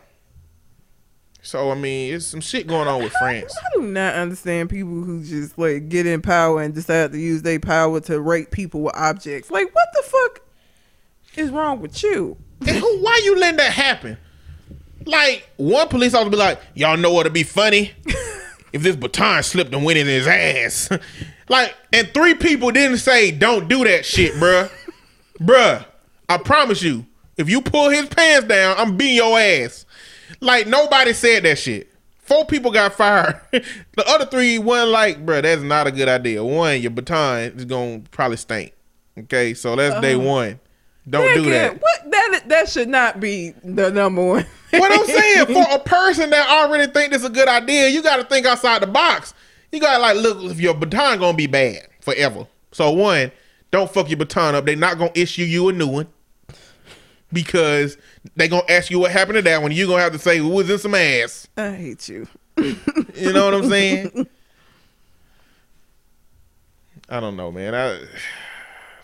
So I mean, it's some shit going on with France. I do not understand people who just like get in power and decide to use their power to rape people with objects. Like, what the fuck is wrong with you? And who, why you letting that happen? Like one police officer be like, "Y'all know what'd be funny if this baton slipped and went in his ass." like, and three people didn't say, "Don't do that shit, bruh." bruh, I promise you, if you pull his pants down, I'm beating your ass. Like nobody said that shit. Four people got fired. the other three, one like, bruh, that's not a good idea. One, your baton is gonna probably stink. Okay, so that's day uh-huh. one. Don't do Nigga, that. What that that should not be the number one. What I'm saying for a person that already think this is a good idea, you got to think outside the box. You got to like look if your baton gonna be bad forever. So one, don't fuck your baton up. They not gonna issue you a new one because they gonna ask you what happened to that one. You gonna have to say who was in some ass. I hate you. You know what I'm saying? I don't know, man. I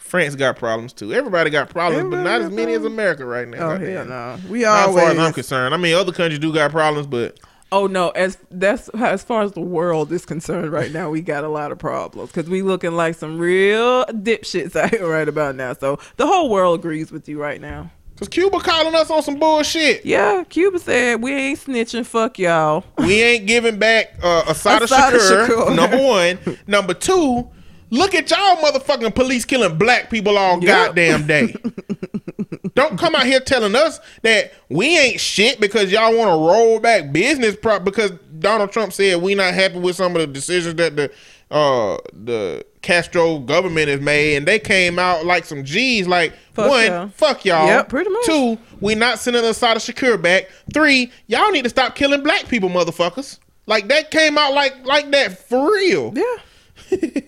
France got problems too. Everybody got problems, but not as many as. America right now. Oh hell no. We Not as far as I'm concerned. I mean, other countries do got problems, but Oh no, as that's as far as the world is concerned right now, we got a lot of problems because we looking like some real dipshits out here right about now. So the whole world agrees with you right now. Cause Cuba calling us on some bullshit. Yeah, Cuba said we ain't snitching. Fuck y'all. We ain't giving back uh, Asada Assata Shakur. Shakur. Number one. Number two. Look at y'all motherfucking police killing black people all Yep. goddamn day. Don't come out here telling us that we ain't shit because y'all want to roll back business prop because Donald Trump said we not happy with some of the decisions that the uh the Castro government has made and they came out like some G's like Fuck one y'all. fuck y'all Yep, pretty much. two we not sending Assata Shakur back three y'all need to stop killing black people motherfuckers like that came out like like that for real Yeah,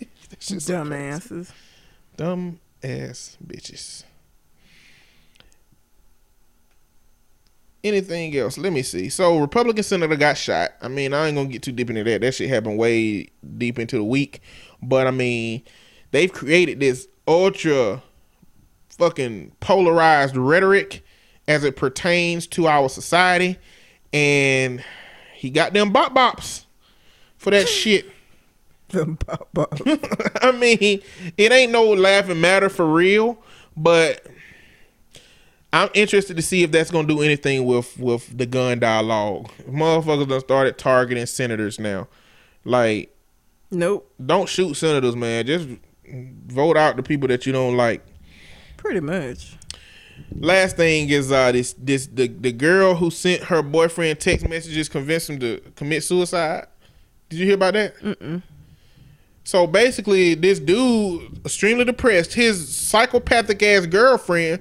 dumbasses. Dumb ass bitches. Anything else? Let me see. So Republican senator got shot. I mean, I ain't gonna get too deep into that. That shit happened way deep into the week. But I mean, they've created this ultra fucking polarized rhetoric as it pertains to our society. And he got them bop bops for that shit. Them pop up. I mean, it ain't no laughing matter for real, but I'm interested to see if that's gonna do anything with with the gun dialogue. Motherfuckers done started targeting senators now. Like, Nope. don't shoot senators, man. Just vote out the people that you don't like. Pretty much. Last thing is uh this this the the girl who sent her boyfriend text messages convinced him to commit suicide. Did you hear about that? Mm-mm. So basically, this dude, extremely depressed, his psychopathic ass girlfriend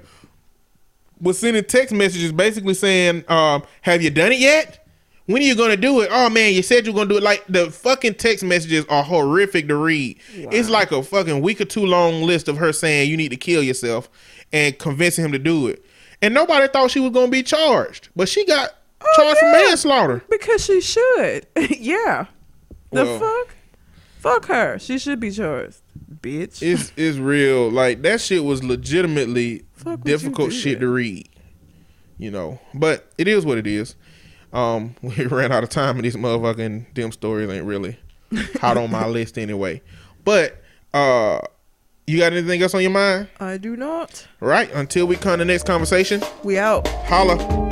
was sending text messages basically saying, um, "Have you done it yet? When are you gonna do it? Oh man, you said you're gonna do it." Like the fucking text messages are horrific to read. It's like a fucking week or two long list of her saying you need to kill yourself and convincing him to do it. And nobody thought she was gonna be charged, but she got charged for Oh, manslaughter. Because she should. yeah. The Well- fuck? Fuck her. She should be charged. Bitch. It's it's real. Like that shit was legitimately Fuck difficult shit to read. You know, but it is what it is. Um, we ran out of time, and these motherfucking them stories ain't really hot on my list anyway. But uh, you got anything else on your mind? I do not. Right. Until we come to the next conversation, We out. holla.